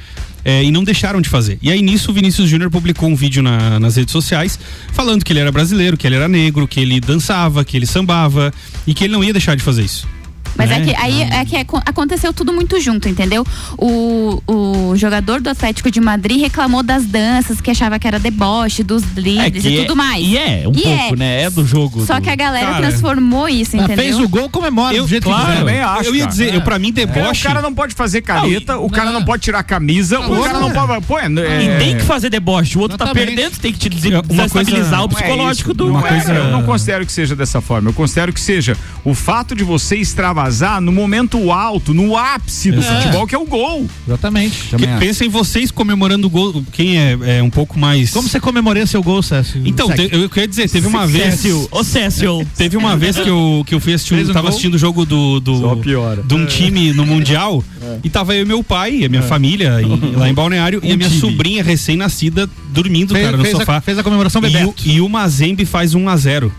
é, e não deixaram de fazer. E aí nisso o Vinícius Júnior publicou um vídeo na- nas redes sociais falando que ele era brasileiro, que ele era negro, que ele dançava, que ele sambava e que ele não ia deixar de fazer isso. Mas é né? que aí é que acon- aconteceu tudo muito junto, entendeu? O, o jogador do Atlético de Madrid reclamou das danças, que achava que era deboche, dos dribles que e é- tudo mais. E é, um E pouco, né? É do jogo. Só do- que a galera Cara, transformou isso, entendeu? fez o gol, comemora Eu, do jeito claro, que quiser. também acho, eu ia dizer, É. eu, pra mim, Cara, deboche. o cara não pode fazer careta, o cara não. não pode tirar a camisa, o Não, cara não. não pode. Pô, é, E tem que fazer deboche. O outro tá Exatamente. perdendo, tem que te dizer, Uma coisa- estabilizar o Não é psicológico isso. do. Não uma é, coisa- Eu não considero que seja dessa forma. Eu considero que seja o fato de você extravasar no momento alto, no ápice do É. futebol, que é o gol. Exatamente. Que- pensa em vocês comemorando o gol. Quem é, é um pouco mais. Como você comemorou seu gol, Césio? Então, te- eu queria dizer, teve uma vez. Cécio, ô Cécio. Teve uma vez que eu, que eu fui assistir, Fez um tava gol? assistindo o jogo do, Só do, piora. de um time no Mundial e tava eu e meu pai e a minha família em- <laughs> lá em Balneário e a minha time. sobrinha recém-nascida dormindo, fez, cara, no fez sofá. A, fez a comemoração E o, Bebeto. e o Mazembe faz 1 a 0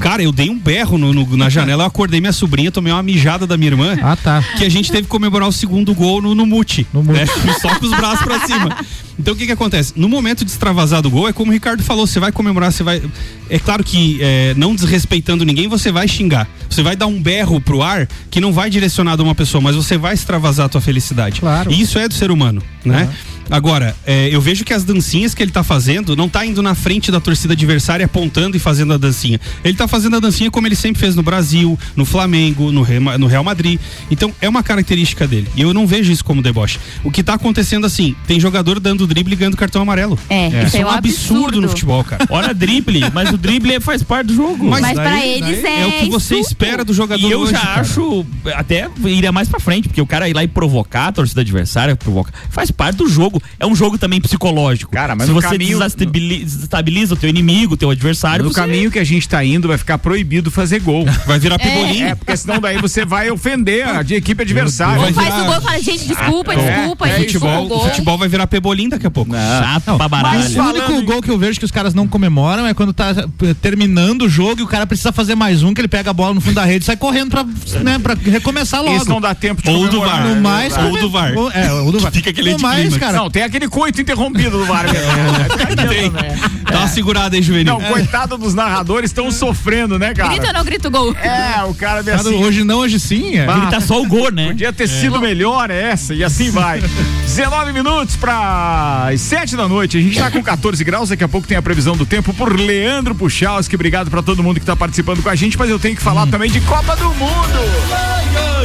Cara, eu dei um berro no- no- na janela, eu acordei minha sobrinha, tomei uma mijada da minha irmã. Ah, tá. Que a gente teve que comemorar o segundo gol no, no mute. No mute. né? Só com os braços pra cima. Então o que que acontece? No momento de extravasar do gol, é como o Ricardo falou, você vai comemorar, você vai. É claro que é, não desrespeitando ninguém, você vai xingar. Você vai dar um berro pro ar que não vai direcionado a uma pessoa, mas você vai extravasar a tua felicidade. Claro. E isso é do ser humano, né? Agora, é, eu vejo que as dancinhas que ele tá fazendo não tá indo na frente da torcida adversária apontando e fazendo a dancinha. Ele tá fazendo a dancinha como ele sempre fez no Brasil, no Flamengo, no, no Real Madrid. Então, é uma característica dele. E eu não vejo isso como deboche. O que tá acontecendo assim, tem jogador dando drible e ganhando cartão amarelo. É, Isso isso é é um absurdo, absurdo. no futebol, cara. <laughs> Olha drible, mas o drible faz parte do jogo. Mas pra eles é é o que você estupro. espera do jogador E eu hoje, já cara. acho, até iria mais pra frente, porque o cara ir lá e provocar a torcida adversária, provoca, faz parte do jogo. É um jogo também psicológico. Cara, mas Se você caminho- desestabiliza, desestabiliza o teu inimigo, o teu adversário, No você- caminho que a gente tá indo, vai ficar proibido fazer gol. <laughs> Vai virar pebolim. É, porque senão daí você vai ofender a de equipe adversária. Ou faz o gol e fala, gente, desculpa, desculpa, É, gente, futebol, o futebol vai virar pebolim daqui a pouco. Chato pra Mas o único gol que eu vejo que os caras não comemoram é quando tá eh, terminando o jogo e o cara precisa fazer mais um, que ele pega a bola no fundo da rede e sai correndo pra, né, pra recomeçar logo. Isso não dá tempo de Ou do. VAR. No mais, Ou do VAR. ou- É, ou do VAR. Fica aquele No mais, cara. Não, tem aquele coito interrompido do VAR. <laughs> <laughs> mesmo. Dá uma segurada aí, Juvenil. Não, coitado dos narradores estão sofrendo, né, cara? Grita ou não grita o gol? É, o cara vê assim. Hoje não, hoje sim. É. Grita só o gol, né? Podia ter sido melhor essa, e assim vai. <laughs> 19 minutos para as 7 da noite. A gente tá com 14 graus, daqui a pouco tem a previsão do tempo por Leandro Puchalski. Obrigado para todo mundo que tá participando com a gente, mas eu tenho que falar também de Copa do Mundo.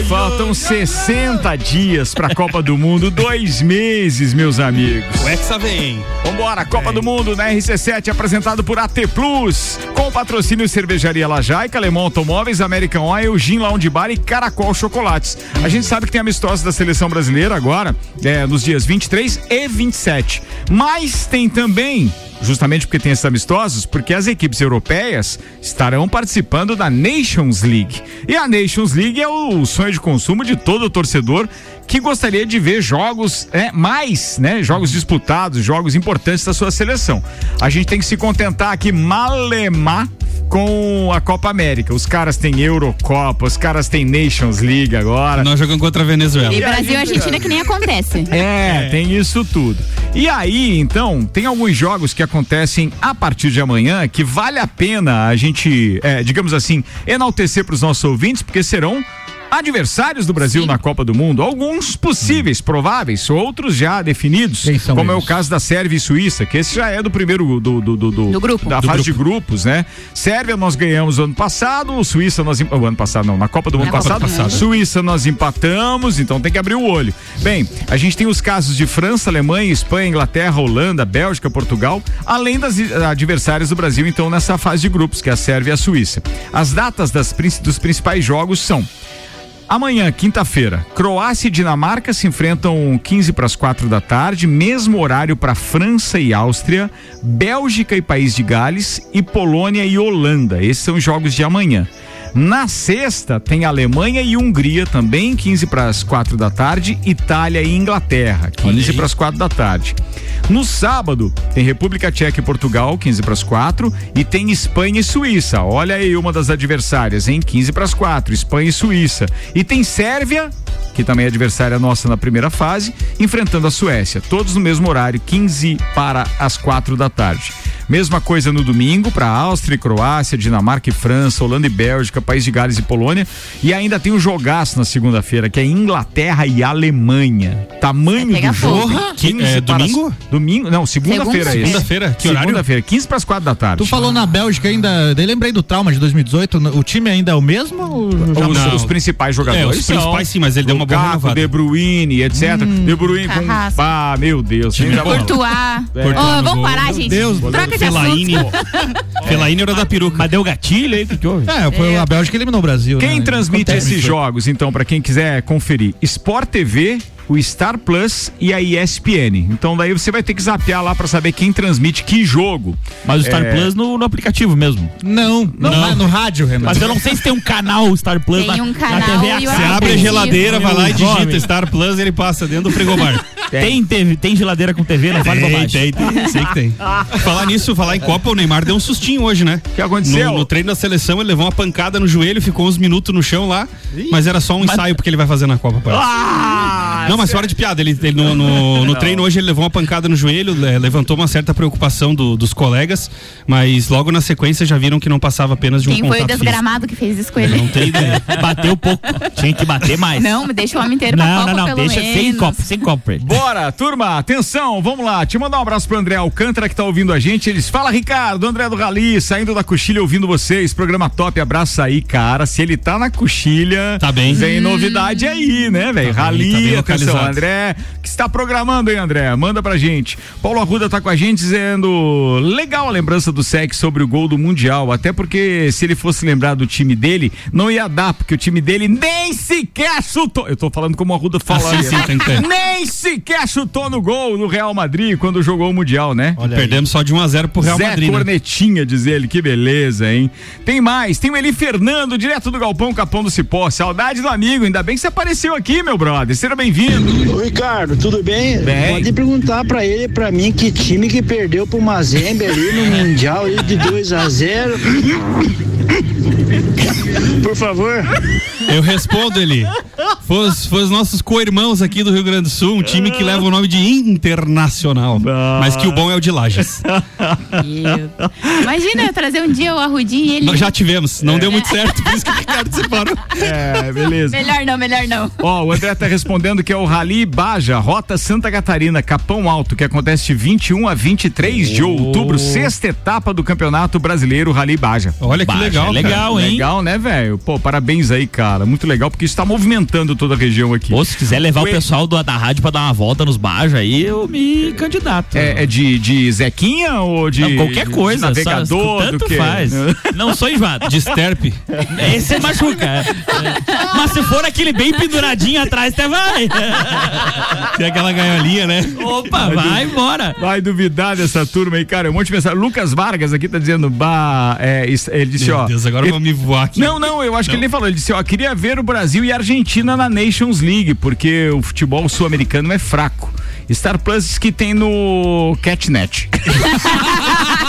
Faltam 60 dias pra Copa do Mundo, dois meses, meus amigos. O Hexa vem. Vambora, Copa do Mundo na RC7, apresentado por AT Plus, com patrocínio Cervejaria Lajaica, Alemão Automóveis, American Oil, Gin Lounge Bar e Caracol Chocolates. A gente sabe que tem amistosos da seleção brasileira agora, é, nos dias 23 e 27. Mas tem também justamente porque tem esses amistosos, porque as equipes europeias estarão participando da Nations League. E a Nations League é o sonho de consumo de todo torcedor que gostaria de ver jogos é, mais, né? Jogos disputados, jogos importantes da sua seleção. A gente tem que se contentar aqui malemar com a Copa América. Os caras têm Eurocopa, os caras têm Nations League agora. Nós jogamos contra a Venezuela. E Brasil e Argentina que nem acontece. É, tem isso tudo. E aí, então, tem alguns jogos que acontecem a partir de amanhã que vale a pena a gente, é, digamos assim, enaltecer para os nossos ouvintes, porque serão adversários do Brasil na Copa do Mundo, alguns possíveis, prováveis, outros já definidos, como é o eles? caso da Sérvia e Suíça, que esse já é do primeiro do, do, do, do- grupo. da Do fase grupo. de grupos, né? Sérvia nós ganhamos ano passado, Suíça nós o ano passado não, na Copa do Na ano Copa passado, passado. Suíça nós empatamos, então tem que abrir o olho. Bem, a gente tem os casos de França, Alemanha, Espanha, Inglaterra, Holanda, Bélgica, Portugal, além das adversárias do Brasil, então, nessa fase de grupos, que é a Sérvia e a Suíça. As datas das dos principais jogos são. Amanhã, quinta-feira, Croácia e Dinamarca se enfrentam 15 para as 4 da tarde, mesmo horário para França e Áustria, Bélgica e País de Gales e Polônia e Holanda. Esses são os jogos de amanhã. Na sexta, tem Alemanha e Hungria também, 15 para as 4 da tarde, Itália e Inglaterra, 15 para as 4 da tarde. No sábado, tem República Tcheca e Portugal, 15 para as 4, e tem Espanha e Suíça. Olha aí uma das adversárias, hein? 15 para as 4, Espanha e Suíça. E tem Sérvia, que também é adversária nossa na primeira fase, enfrentando a Suécia. Todos no mesmo horário, 15 para as 4 da tarde. Mesma coisa no domingo para Áustria e Croácia, Dinamarca e França, Holanda e Bélgica, País de Gales e Polônia. E ainda tem um jogaço na segunda-feira, que é Inglaterra e Alemanha. Tamanho pegar do jogo. fogo. Que- 15 é, para domingo? Domingo? Não, segunda-feira é esse. Segunda-feira? Que horário? Segunda-feira, 15 para as 4 da tarde. Tu falou na Bélgica ainda, daí lembrei do trauma de 2018, o time ainda é o mesmo? Os, os principais É, jogadores os principais sim, mas ele deu uma boa renovada. De Bruyne, etc. De Bruyne com... Ah, meu Deus. Courtois. É. No vamos parar, gente. Deus, Troca assunto. <laughs> Fellaini era da peruca. Mas deu gatilho aí, o que, que houve? É, foi a Bélgica que eliminou o Brasil. Quem né? transmite Acontece. esses jogos, então, para quem quiser conferir? Sport TV, o Star Plus e a ESPN. Então daí você vai ter que zapear lá para saber quem transmite que jogo. Mas o Star É. Plus no, no aplicativo mesmo. Não, no, Não. no rádio, Renan. Mas eu não sei se tem um canal Star Plus Tem na, um na canal TV e o a Você abre a geladeira, vai lá e digita. Star Plus ele passa dentro do frigobar. Tem, TV, tem geladeira com TV, não fale Tem, bobagem. tem, tem, <laughs> sei que tem. Falar nisso, falar em Copa, o Neymar deu um sustinho hoje, né? O que aconteceu? No, no treino da seleção, ele levou uma pancada no joelho, ficou uns minutos no chão lá, mas era só um ensaio porque ele vai fazer na Copa, parece. Ah, Não, mas fora de piada, ele, ele no, no- no <laughs> treino hoje ele levou uma pancada no joelho, le- levantou uma certa preocupação do- dos colegas, mas logo na sequência já viram que não passava apenas de um Quem foi o contato físico. desgramado que fez isso com ele? Não tem ideia. <laughs> Bateu pouco. Tinha que bater mais. Não, deixa o homem inteiro pra Não, Copa, não, não. pelo Deixa menos. sem copo, sem copo pra. Bora, turma, atenção, vamos lá. Te mandar um abraço pro André Alcântara que tá ouvindo a gente. Eles fala, Ricardo, André do Rali, saindo da coxilha ouvindo vocês. Programa top, abraço aí, cara. Se ele tá na coxilha, Tá bem. Vem novidade aí, né, velho? Tá bem, Rali, tá localizado. André, que está programando aí, André? Manda pra gente. Paulo Arruda tá com a gente dizendo: legal a lembrança do Sec sobre o gol do Mundial. Até porque se ele fosse lembrar do time dele, não ia dar, porque o time dele nem sequer chutou. Eu tô falando como o Arruda fala. Ah, sim, aí, sim, né? Nem sequer chutou no gol do Real Madrid quando jogou o Mundial, né? Perdemos só de 1 a 0 pro Real Zé Madrid. né? Cornetinha, diz ele, que beleza, hein? Tem mais, tem o Eli Fernando, direto do Galpão Capão do Cipó. Saudade do amigo, ainda bem que você apareceu aqui, meu brother. Seja bem-vindo. Ô Ricardo, tudo bem? Bem. Pode perguntar pra ele, pra mim, que time que perdeu pro Mazembe ali no Mundial ali de 2 a 0 Por favor. Eu respondo ele. Foi os, foi os nossos co-irmãos aqui do Rio Grande do Sul, um time que leva o nome de Internacional. Mas que o bom é o de Lages. Imagina eu trazer um dia o Arrudinho e ele. Nós já tivemos, não deu muito <laughs> certo, por isso que o Ricardo separou. É, beleza. Melhor não, melhor não. Ó, o André tá respondendo que é o Rally Baja, Rota Santa Catarina, Capão Alto, que acontece de 21 a 23 de outubro, sexta etapa do Campeonato Brasileiro Rally Baja. Olha que Baja, legal. é cara. legal, hein? Legal, né, velho? Pô, parabéns aí, cara. Muito legal, porque isso tá movimentando toda a região aqui. Ou se quiser levar o Ué. pessoal do, da rádio pra dar uma volta nos bajas aí, eu me candidato. É, é de, de Zequinha ou de. Não, qualquer de coisa, navegador, só, do tanto que? faz. <laughs> Não sou enjoado. De Sterp. Esse machuca. é. Mas se for aquele bem penduradinho atrás, até vai. <laughs> Tem aquela gaiolinha, né? Opa, vai embora. Vai duvidar dessa turma aí, cara. Um monte de mensagem. Lucas Vargas aqui tá dizendo, bah, é, ele disse, Meu ó. Deus, agora ele- vamos me voar aqui. Não, não, eu acho que ele nem falou. Ele disse, ó, queria ver o Brasil e a Argentina na Nations League, porque o futebol sul-americano é fraco. Star Plus diz que tem no Catnet. <laughs>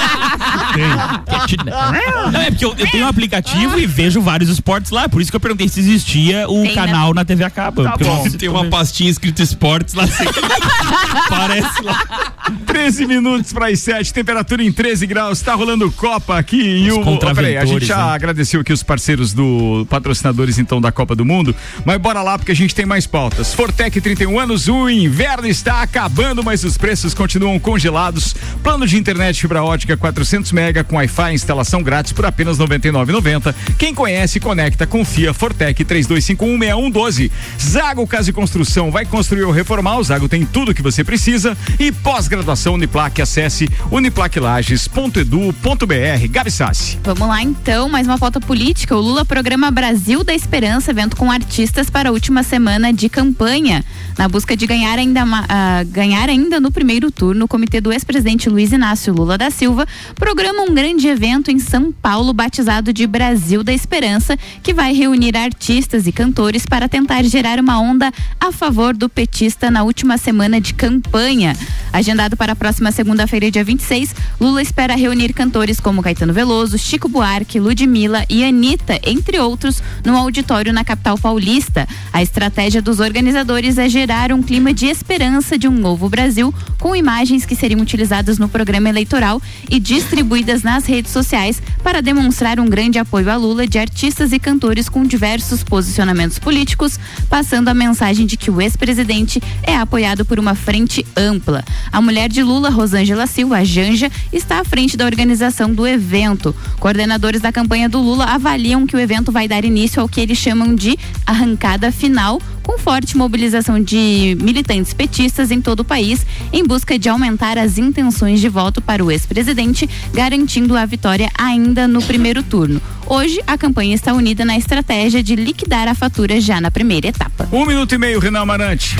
Não, é porque eu, eu tenho um aplicativo e vejo vários esportes lá. Por isso que eu perguntei se existia o Tem, né? canal na TV a cabo. Tá bom. Tem uma pastinha escrito esportes lá. assim. <laughs> Parece lá. 13 minutos para as 7, temperatura em 13 graus, tá rolando Copa aqui e Os o. Ó, peraí, a gente já né? agradeceu aqui os parceiros do patrocinadores então da Copa do Mundo, mas bora lá porque a gente tem mais pautas. Fortec 31 anos, o inverno está acabando, mas os preços continuam congelados. Plano de internet fibra ótica 400 mega com Wi-Fi instalação grátis por apenas 99,90. Quem conhece, conecta, confia. Fortec 32516112. Zago Casa e Construção vai construir ou reformar. O Zago tem tudo que você precisa e pós-graduação Uniplac. Acesse uniplaclages.edu.br. Gabi Sassi. Vamos lá então, mais uma pauta política. O Lula programa Brasil da Esperança, evento com artistas para a última semana de campanha. Na busca de ganhar ainda, ah, ganhar ainda no primeiro turno, o comitê do ex-presidente Luiz Inácio Lula da Silva programa um grande evento em São Paulo, batizado de Brasil da Esperança, que vai reunir artistas e cantores para tentar gerar uma onda a favor do petista na última semana de campanha. Agendado para a próxima segunda-feira, dia 26, Lula espera reunir cantores como Caetano Veloso, Chico Buarque, Ludmilla e Anitta, entre outros, no auditório na capital paulista. A estratégia dos organizadores é gerar um clima de esperança de um novo Brasil, com imagens que seriam utilizadas no programa eleitoral e distribuídas nas redes sociais para demonstrar um grande apoio a Lula de artistas e cantores com diversos posicionamentos políticos, passando a mensagem de que o ex-presidente é apoiado por uma frente ampla. A mulher de Lula, Rosângela Silva, Janja, está à frente da organização do evento. Coordenadores da campanha do Lula avaliam que o evento vai dar início ao que eles chamam de arrancada final, com forte mobilização de militantes petistas em todo o país, em busca de aumentar as intenções de voto para o ex-presidente, garantindo a vitória ainda no primeiro turno. Hoje, a campanha está unida na estratégia de liquidar a fatura já na primeira etapa. Um minuto e meio, Renan Amarante.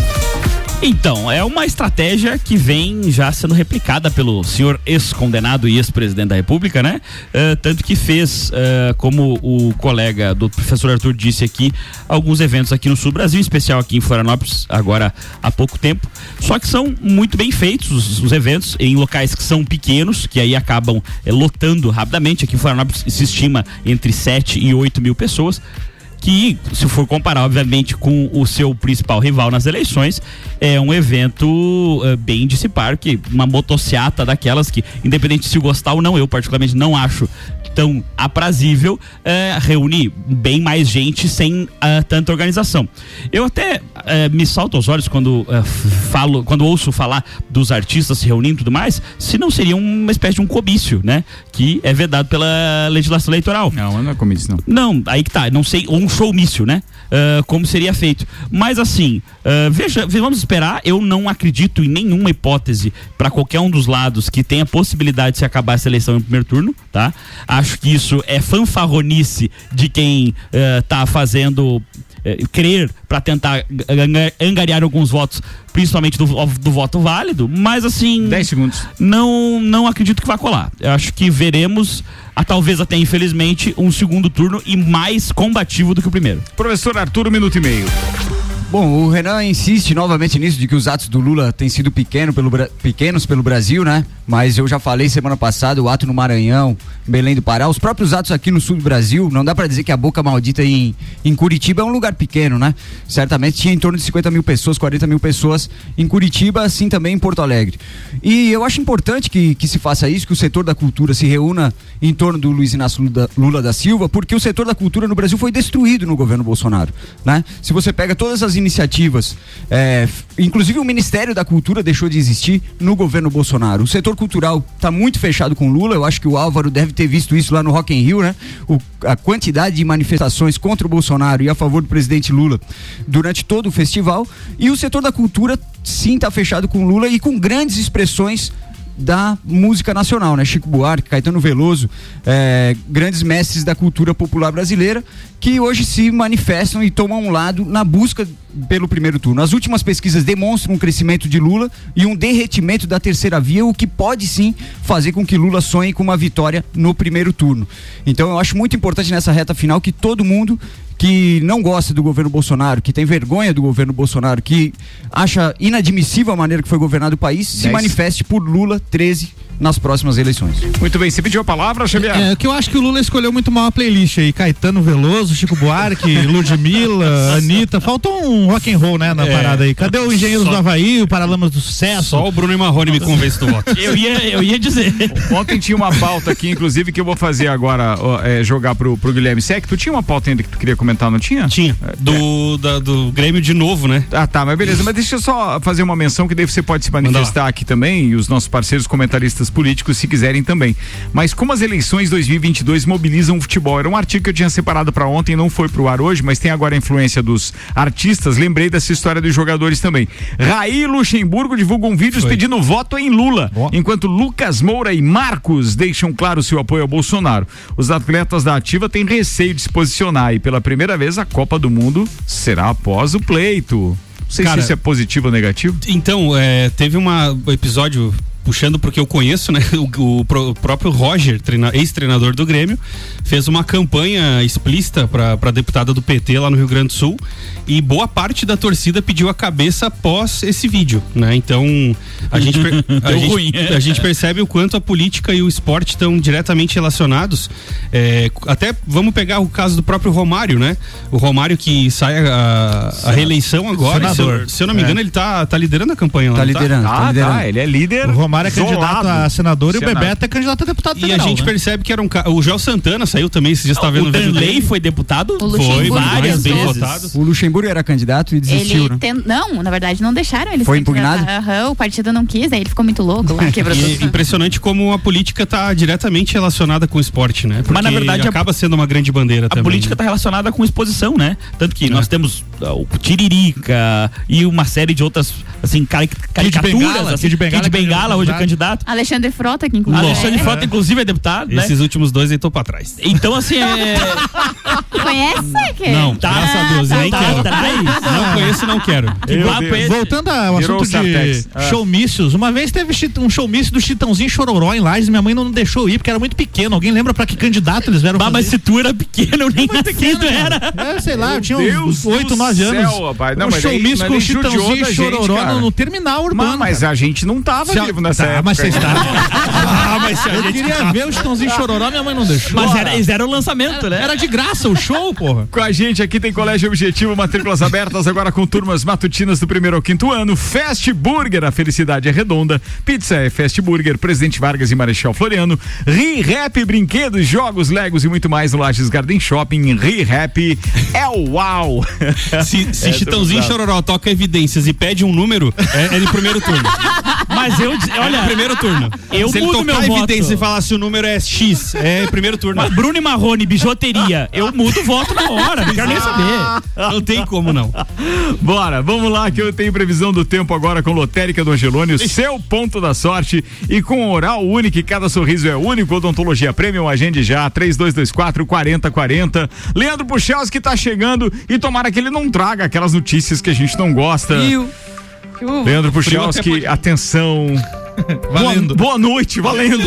Então, é uma estratégia que vem já sendo replicada pelo senhor ex-condenado e ex-presidente da República, né? Eh, tanto que fez, eh, como o colega do professor Arthur disse aqui, alguns eventos aqui no Sul Brasil, em especial aqui em Florianópolis, agora há pouco tempo. Só que são muito bem feitos os, os eventos em locais que são pequenos, que aí acabam eh, lotando rapidamente. Aqui em Florianópolis se estima entre 7 e 8 mil pessoas que, se for comparar, obviamente, com o seu principal rival nas eleições, é um evento eh, bem de se par, que uma motociata daquelas que, independente se gostar ou não, eu particularmente não acho tão aprazível, eh, reúne bem mais gente sem ah, tanta organização. Eu até eh, me salto aos olhos quando eh, falo, quando ouço falar dos artistas se reunindo e tudo mais, se não seria uma espécie de um comício, né? Que é vedado pela legislação eleitoral. Não, não é comício, não. Não, aí que tá, não sei, ou um showmício, né? Ah, como seria feito. Mas assim, ah, veja, ve- vamos esperar. Eu não acredito em nenhuma hipótese para qualquer um dos lados que tenha possibilidade de se acabar essa eleição no primeiro turno, tá? Acho que isso é fanfarronice de quem ah, tá fazendo eh, crer para tentar anga- angariar alguns votos, principalmente do, do voto válido, mas assim. 10 segundos. Não, não acredito que vai colar. Eu acho que veremos, a, talvez até infelizmente, um segundo turno e mais combativo do que o primeiro. Professor Arthur, um minuto e meio. Bom, o Renan insiste novamente nisso de que os atos do Lula têm sido pequeno pelo, pequenos pelo Brasil, né? Mas eu já falei semana passada, o ato no Maranhão, Belém do Pará, os próprios atos aqui no sul do Brasil, não dá pra dizer que a Boca Maldita em, em Curitiba é um lugar pequeno, né? Certamente tinha em torno de 50 mil pessoas, 40 mil pessoas em Curitiba, assim também em Porto Alegre. E eu acho importante que, que se faça isso, que o setor da cultura se reúna em torno do Luiz Inácio Lula, Lula da Silva, porque o setor da cultura no Brasil foi destruído no governo Bolsonaro, né? Se você pega todas as iniciativas, é, inclusive o Ministério da Cultura deixou de existir no governo Bolsonaro. O setor cultural está muito fechado com Lula. Eu acho que o Álvaro deve ter visto isso lá no Rock in Rio, né? O- a quantidade de manifestações contra o Bolsonaro e a favor do presidente Lula durante todo o festival. E o setor da cultura sim está fechado com Lula e com grandes expressões da música nacional, né? Chico Buarque, Caetano Veloso, eh, grandes mestres da cultura popular brasileira, que hoje se manifestam e tomam um lado na busca pelo primeiro turno. As últimas pesquisas demonstram um crescimento de Lula e um derretimento da terceira via, o que pode sim fazer com que Lula sonhe com uma vitória no primeiro turno. Então eu acho muito importante nessa reta final que todo mundo que não gosta do governo Bolsonaro, que tem vergonha do governo Bolsonaro, que acha inadmissível a maneira que foi governado o país, se manifeste por Lula 13 nas próximas eleições. Muito bem, você pediu a palavra, Xavier? É, que eu acho que o Lula escolheu muito mal a playlist aí. Caetano Veloso, Chico Buarque, <laughs> Ludmilla, Anitta. Faltou um rock and roll, né, na É. parada aí. Cadê o Engenheiros Só- do Havaí, o Paralamas do Sucesso? Só o Bruno e Marrone me convence do voto. Eu ia, eu ia dizer. Ontem tinha uma pauta aqui, inclusive, que eu vou fazer agora, ó, é, jogar pro, pro Guilherme Sec. Tu tinha uma pauta ainda que tu queria comentar, não tinha? Tinha. Do, da- do Grêmio de novo, né? Ah, tá, mas beleza. Mas deixa eu só fazer uma menção que daí você pode se manifestar aqui também e os nossos parceiros comentaristas políticos, se quiserem também. Mas como as eleições 2022 mobilizam o futebol, era um artigo que eu tinha separado para ontem, não foi pro ar hoje, mas tem agora a influência dos artistas. Lembrei dessa história dos jogadores também. Raí Luxemburgo divulgam vídeos pedindo voto em Lula, enquanto Lucas Moura e Marcos deixam claro seu apoio ao Bolsonaro. Os atletas da ativa têm receio de se posicionar e pela primeira vez a Copa do Mundo será após o pleito. Não sei Cara, se isso é positivo ou negativo. Então, é, teve um episódio puxando porque eu conheço, né? <laughs> O, o pro- próprio Roger, treina- ex-treinador do Grêmio, fez uma campanha explícita para deputada do PT lá no Rio Grande do Sul e boa parte da torcida pediu a cabeça após esse vídeo, né? Então a gente <laughs> a, gente, ruim. a gente percebe o quanto a política e o esporte estão diretamente relacionados. É, até vamos pegar o caso do próprio Romário, né? O Romário que sai a, a reeleição agora. Se eu, se eu não me É. engano, ele tá, tá liderando a campanha lá. Tá não liderando, Ah, tá, ele é líder. O Romário é candidato a senador e o. Bebeto é candidato a deputado E federal. a gente né? percebe que era um ca... O Joel Santana saiu também, esses dias tá vendo o vídeo dele. foi deputado? O Foi, várias vezes votado. O Luxemburgo era candidato e desistiu, Ele né? ten... Não, na verdade não deixaram ele Foi se impugnado? Aham, o partido não quis, aí ele ficou muito louco lá, <laughs> quebrou E é tudo. impressionante como a política tá diretamente relacionada com o esporte, né? Porque na verdade, a- acaba sendo uma grande bandeira A também. política né? está relacionada com exposição, né? Tanto que nós temos ah, o Tiririca e uma série de outras, assim, cari caricaturas. Bengala, assim, Kid Bengala Kid é Bengala hoje é candidato. Alexandre Frota, que inclusive Alexandre é- Frota, inclusive, é deputado, né? Esses últimos dois aí tô pra trás. Então, assim, é... <laughs> Conhece? Que? Não, Tá, graças a Deus, tá, nem tá quero. atrás. Não conheço e não quero. Que é? Voltando ao Virou assunto de. Ah. showmícios, uma vez teve um showmício do Chitãozinho Chororó em Lages, minha mãe não deixou ir porque era muito pequeno. Alguém lembra pra que candidato eles vieram Bah, mas se tu era pequeno, eu nem pequeno, era. É, sei lá, eu tinha uns 8, do 9 19 anos. céu, rapaz. Não, um mas show aí- misto mas com Chitãozinho e Chororó no, no terminal urbano. Mas, mas a gente não tava Se vivo nessa tá, época. mas você está. Ah, mas se a Eu gente queria ver o Chitãozinho e Chororó, minha mãe não deixou. Mas era, eram o lançamento, né? Era de graça o show, porra. Com a gente aqui tem Colégio Objetivo, matrículas abertas agora com turmas matutinas do primeiro ao quinto ano. Fast Burger, a felicidade é redonda. Pizza é Fast Burger, Presidente Vargas e Marechal Floriano. Re-Rap, brinquedos, jogos, legos e muito mais no Lages Garden Shopping. Re-Rap é o uau. <laughs> <laughs> Se, se É, Chitãozinho Chororó toca evidências e pede um número, é, é de primeiro turno. <laughs> Mas eu, Olha, olha, é primeiro turno. Eu Se ele mudo tocar meu voto. evidência e falar se o número é X, é primeiro turno. Mas Bruno e Marrone, bijuteria. Eu mudo o voto na hora, não quero nem saber. Não tem como não. Bora, vamos lá que eu tenho previsão do tempo agora com Lotérica do Angelone, o seu ponto da sorte e com Oral Único, cada sorriso é único, Odontologia Premium, agende já, 3224 4040. Leandro Puchalski tá chegando e tomara que ele não traga aquelas notícias que a gente não gosta. Leandro Puchalski, atenção. <laughs> Valendo. Boa, boa noite, valendo.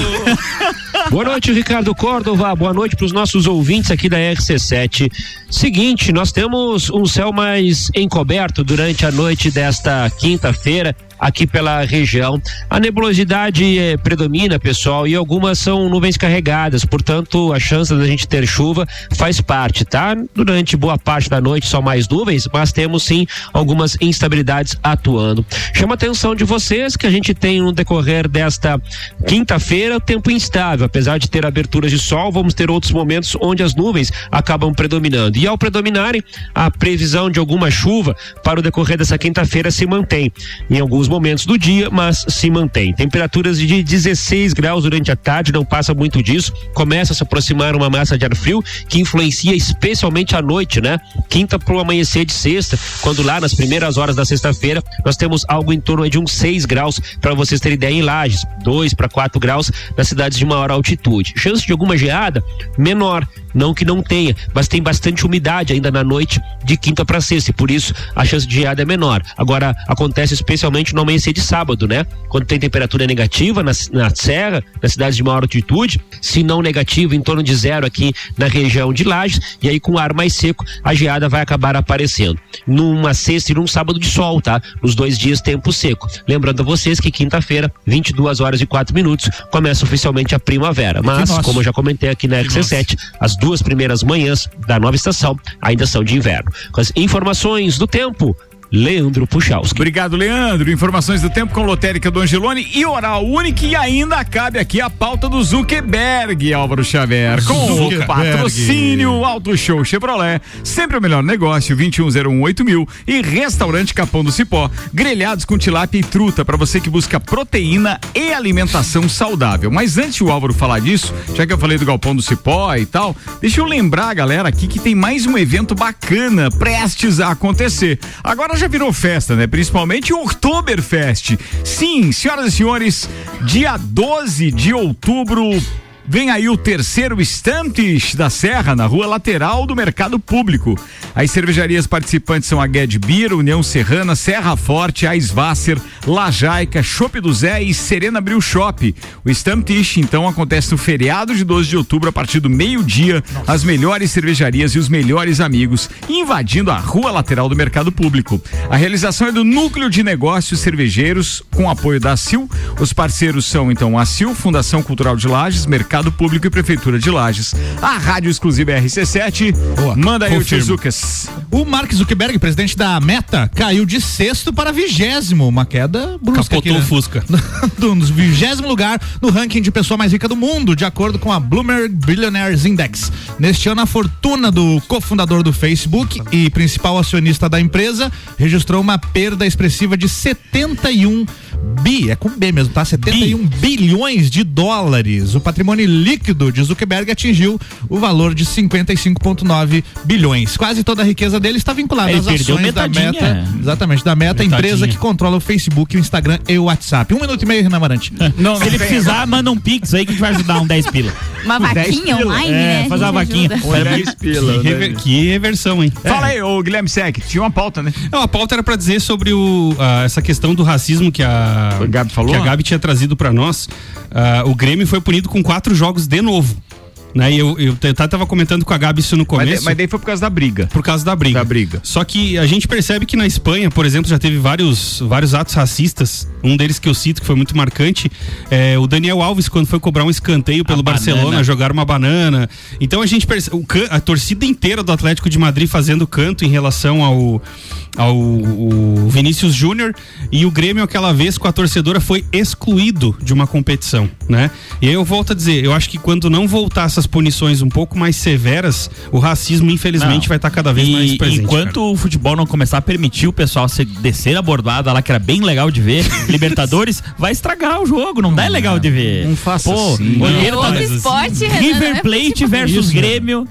<laughs> Boa noite, Ricardo Córdova. Boa noite para os nossos ouvintes aqui da RC7. Seguinte, nós temos um céu mais encoberto durante a noite desta quinta-feira aqui pela região. A nebulosidade eh, predomina, pessoal, e algumas são nuvens carregadas, portanto, a chance da gente ter chuva faz parte, tá? Durante boa parte da noite só mais nuvens, mas temos sim algumas instabilidades atuando. Chama a atenção de vocês que a gente tem no decorrer desta quinta-feira tempo instável, apesar de ter aberturas de sol, vamos ter outros momentos onde as nuvens acabam predominando. E ao predominarem, a previsão de alguma chuva para o decorrer dessa quinta-feira se mantém. Em alguns momentos do dia, mas se mantém. Temperaturas de 16 graus durante a tarde, não passa muito disso. Começa a se aproximar uma massa de ar frio que influencia especialmente à noite, né? Quinta para o amanhecer de sexta, quando lá nas primeiras horas da sexta-feira nós temos algo em torno de uns 6 graus, para vocês terem ideia, em Lages, 2 para 4 graus nas cidades de maior altitude. Chance de alguma geada? Menor. Não que não tenha, mas tem bastante umidade ainda na noite de quinta para sexta, e por isso a chance de geada é menor. Agora, acontece especialmente no amanhecer de sábado, né? Quando tem temperatura negativa na, na serra, nas cidades de maior altitude, se não negativa, em torno de zero aqui na região de Lages, e aí com ar mais seco, a geada vai acabar aparecendo. Numa sexta e num sábado de sol, tá? Nos dois dias, tempo seco. Lembrando a vocês que quinta-feira, 22 horas e 4 minutos, começa oficialmente a primavera. Mas, como eu já comentei aqui na RC7, as duas primeiras manhãs da nova estação ainda são de inverno. Com as informações do tempo, Leandro Puchalski. Obrigado, Leandro. Informações do tempo com Lotérica do Angelone e Oral Único. E ainda cabe aqui a pauta do Zuckerberg, Álvaro Xavier. Com o Zuckerberg. patrocínio Auto Show Chevrolet. Sempre o melhor negócio, 21018000 mil. E Restaurante Capão do Cipó. Grelhados com tilápia e truta para você que busca proteína e alimentação saudável. Mas antes o Álvaro falar disso, já que eu falei do Galpão do Cipó e tal, deixa eu lembrar, galera, aqui que tem mais um evento bacana prestes a acontecer. Agora já virou festa, né? Principalmente o Oktoberfest. Sim, senhoras e senhores, dia 12 de outubro. Vem aí o terceiro Estantes da Serra, na rua lateral do Mercado Público. As cervejarias participantes são a Gued Beer, União Serrana, Serra Forte, Aisvasser, Lajaica, Chopp do Zé e Serena Brew Shop. O Stamptish, então, acontece no feriado de 12 de outubro, a partir do meio-dia. As melhores cervejarias e os melhores amigos, invadindo a rua lateral do Mercado Público. A realização é do Núcleo de Negócios Cervejeiros, com apoio da CIL. Os parceiros são, então, a CIL, Fundação Cultural de Lages, Mercado Público e Prefeitura de Lages. A rádio exclusiva RC7. Manda aí o confirmo. Tizucas. O Mark Zuckerberg, presidente da Meta, caiu de sexto para vigésimo, uma queda brusca. Capotou aqui, o né? Fusca. <laughs> do nos vigésimo lugar no ranking de pessoa mais rica do mundo, de acordo com a Bloomberg Billionaires Index. Neste ano, a fortuna do cofundador do Facebook e principal acionista da empresa registrou uma perda expressiva de 71 bi, é com B mesmo, tá? 71 bilhões de dólares. O patrimônio líquido de Zuckerberg atingiu o valor de 55,9 bilhões. Quase toda a riqueza dele está vinculada Ele às ações da. Meta. Exatamente, da Meta, Metadinha. empresa que controla o Facebook, o Instagram e o WhatsApp. Um minuto e meio, Renan Marante. <laughs> Não, Se ele precisar, manda um pix aí que a gente vai ajudar um 10 pila. <laughs> Uma vaquinha pila. online, É, né? faz A uma vaquinha. ajuda. Que, rever- que reversão, hein? Fala aí, ô Guilherme Sec, tinha uma pauta, né? Não, a pauta era pra dizer sobre o, ah, essa questão do racismo que a, A Gabi falou? que a Gabi tinha trazido pra nós. Ah, o Grêmio foi punido com quatro jogos de novo. Né? E eu, eu t- tava comentando com a Gabi isso no Mas, começo. de- mas daí foi por causa da briga. Por causa da briga. Da briga. Só que a gente percebe que na Espanha, por exemplo, já teve vários, vários atos racistas. Um deles que eu cito, que foi muito marcante, é o Daniel Alves, quando foi cobrar um escanteio pelo Barcelona, banana. jogar uma banana. Então a gente percebe. o can- a torcida inteira do Atlético de Madrid fazendo canto em relação ao, ao o Vinícius Júnior. E o Grêmio, aquela vez, com a torcedora, foi excluído de uma competição, né? E aí eu volto a dizer, eu acho que quando não voltar essas punições um pouco mais severas, o racismo, infelizmente, Não. vai estar cada vez E mais presente. Enquanto o futebol não começar a permitir o pessoal se descer a bordada lá, que era bem legal de ver, <laughs> Libertadores, vai estragar o jogo, não, dá é legal de ver. Não faça Pô, assim. Olheira É tá- outro esporte, não River é Plate futebol. versus Isso. Grêmio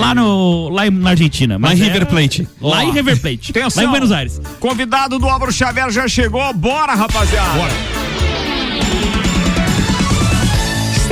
lá, no, lá na Argentina. Lá Mas em é- River Plate. Lá em River Plate. Atenção. Lá em Buenos Aires. Convidado do Álvaro Xavier já chegou. Bora, rapaziada. Bora.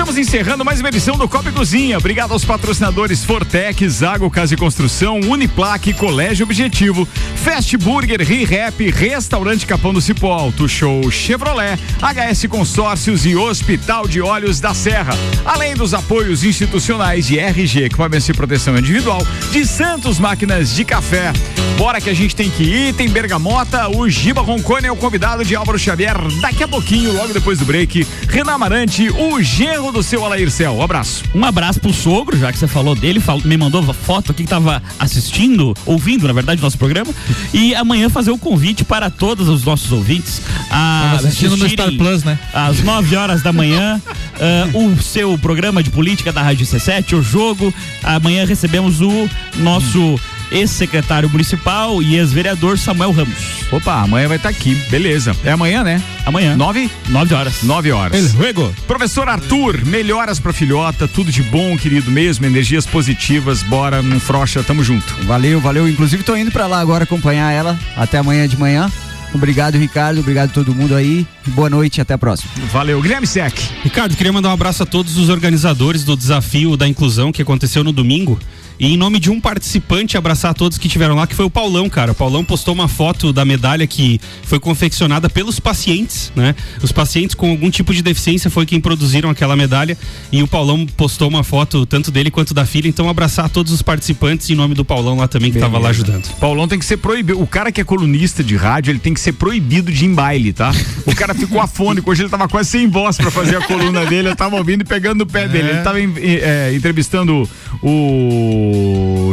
Estamos encerrando mais uma edição do Copa Cozinha. Obrigado aos patrocinadores Fortec, Zago Casa e Construção, Uniplaque, Colégio Objetivo, Fast Burger, ReHap, Restaurante Capão do Cipó, Auto Show Chevrolet, HS Consórcios e Hospital de Olhos da Serra. Além dos apoios institucionais de RG, Equipamentos de Proteção Individual, de Santos Máquinas de Café. Bora que a gente tem que ir, tem Bergamota, o Giba Roncone é o convidado de Álvaro Xavier. Daqui a pouquinho, logo depois do break, Renan Amarante, o genro do seu Alair Cel. Um abraço. Um abraço pro sogro, já que você falou dele, fal- me mandou foto aqui que tava assistindo, ouvindo, na verdade, nosso programa. E amanhã fazer o convite para todos os nossos ouvintes a assistindo no Star Plus, né? Às 9 horas da manhã, <laughs> ah, o seu programa de política da Rádio C7, o jogo. Amanhã recebemos o nosso ex-secretário municipal e ex-vereador Samuel Ramos. Opa, amanhã vai estar aqui. Beleza. É amanhã, né? Amanhã. Nove? 9 horas. Nove horas. El juego. Professor Arthur, melhoras pra filhota, tudo de bom, querido mesmo, energias positivas, bora, não frocha, tamo junto. Valeu, valeu. Inclusive tô indo pra lá agora acompanhar ela até amanhã de manhã. Obrigado, Ricardo. Obrigado a todo mundo aí. Boa noite, até a próxima. Valeu, Guilherme Sec. Ricardo, queria mandar um abraço a todos os organizadores do desafio da inclusão que aconteceu no domingo. E em nome de um participante, abraçar a todos que estiveram lá, que foi o Paulão, cara. O Paulão postou uma foto da medalha que foi confeccionada pelos pacientes, né? Os pacientes com algum tipo de deficiência foi quem produziram aquela medalha. E o Paulão postou uma foto tanto dele quanto da filha. Então, abraçar a todos os participantes em nome do Paulão lá também, que estava lá ajudando. Paulão tem que ser proibido. O cara que é colunista de rádio, ele tem que ser proibido de ir em baile, tá? O cara ficou afônico. Hoje ele tava quase sem voz pra fazer a coluna dele. Eu tava ouvindo e pegando no pé dele. Ele tava em- em- é, entrevistando o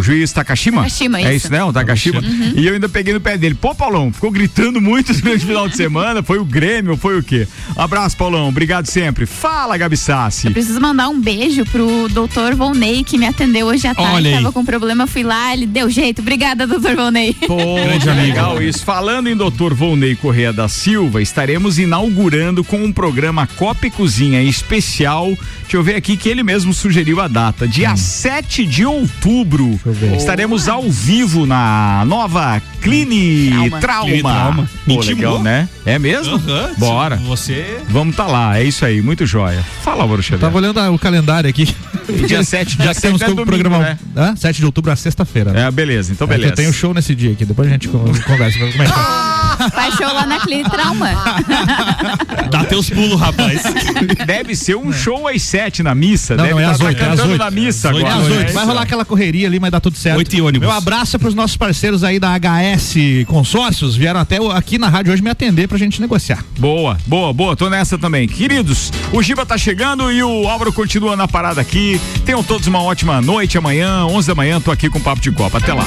juiz Takashima. Takashima, É isso. isso, né? O Takashima. Uhum. E eu ainda peguei no pé dele. Pô, Paulão, ficou gritando muito <laughs> durante o final de semana. Foi o Grêmio, foi o quê? Abraço, Paulão. Obrigado sempre. Fala, Gabi Sassi. Preciso mandar um beijo pro doutor Volney, que me atendeu hoje à tarde. Olha aí. Tava com problema, fui lá, ele deu jeito. Obrigada, doutor Volney. Pô, que legal isso. Falando em Dr. Volney Correia da Silva, estaremos inaugurando com um programa Copa e Cozinha especial. Deixa eu ver aqui que ele mesmo sugeriu a data. Dia 7 de outubro. Estaremos ao vivo na nova Clini Trauma. Trauma. Clini Trauma. Pô, legal, né? É mesmo? Aham, Bora. Você. Vamos tá lá, é isso aí, muito joia. Fala, Álvaro Xavier. Tava olhando o calendário aqui. Dia <laughs> 7, Já dia que temos 7 é domingo, programa. né? Hã? 7 de outubro, é sexta-feira. né? É, beleza, então É beleza. eu tenho show nesse dia aqui, depois a gente con- conversa. Como é que tá? Faz show lá na Clínica Trauma. <laughs> Dá teus pulos, rapaz. Deve ser um show às 7 na missa. Não, Deve não, é tá- às tá 8, é às cantando 8. na missa É agora. às né? 8. Vai rolar aquela correria ali, mas dá tudo certo. 8 e ônibus. Meu abraço pros nossos parceiros aí da HS Consórcios. Vieram até aqui na rádio hoje me atender pra gente negociar. Boa, boa, boa. Tô nessa também. Queridos, o Giba tá chegando e o Álvaro continua na parada aqui. Tenham todos uma ótima noite amanhã, 11 da manhã, tô aqui com o Papo de Copa. Até lá.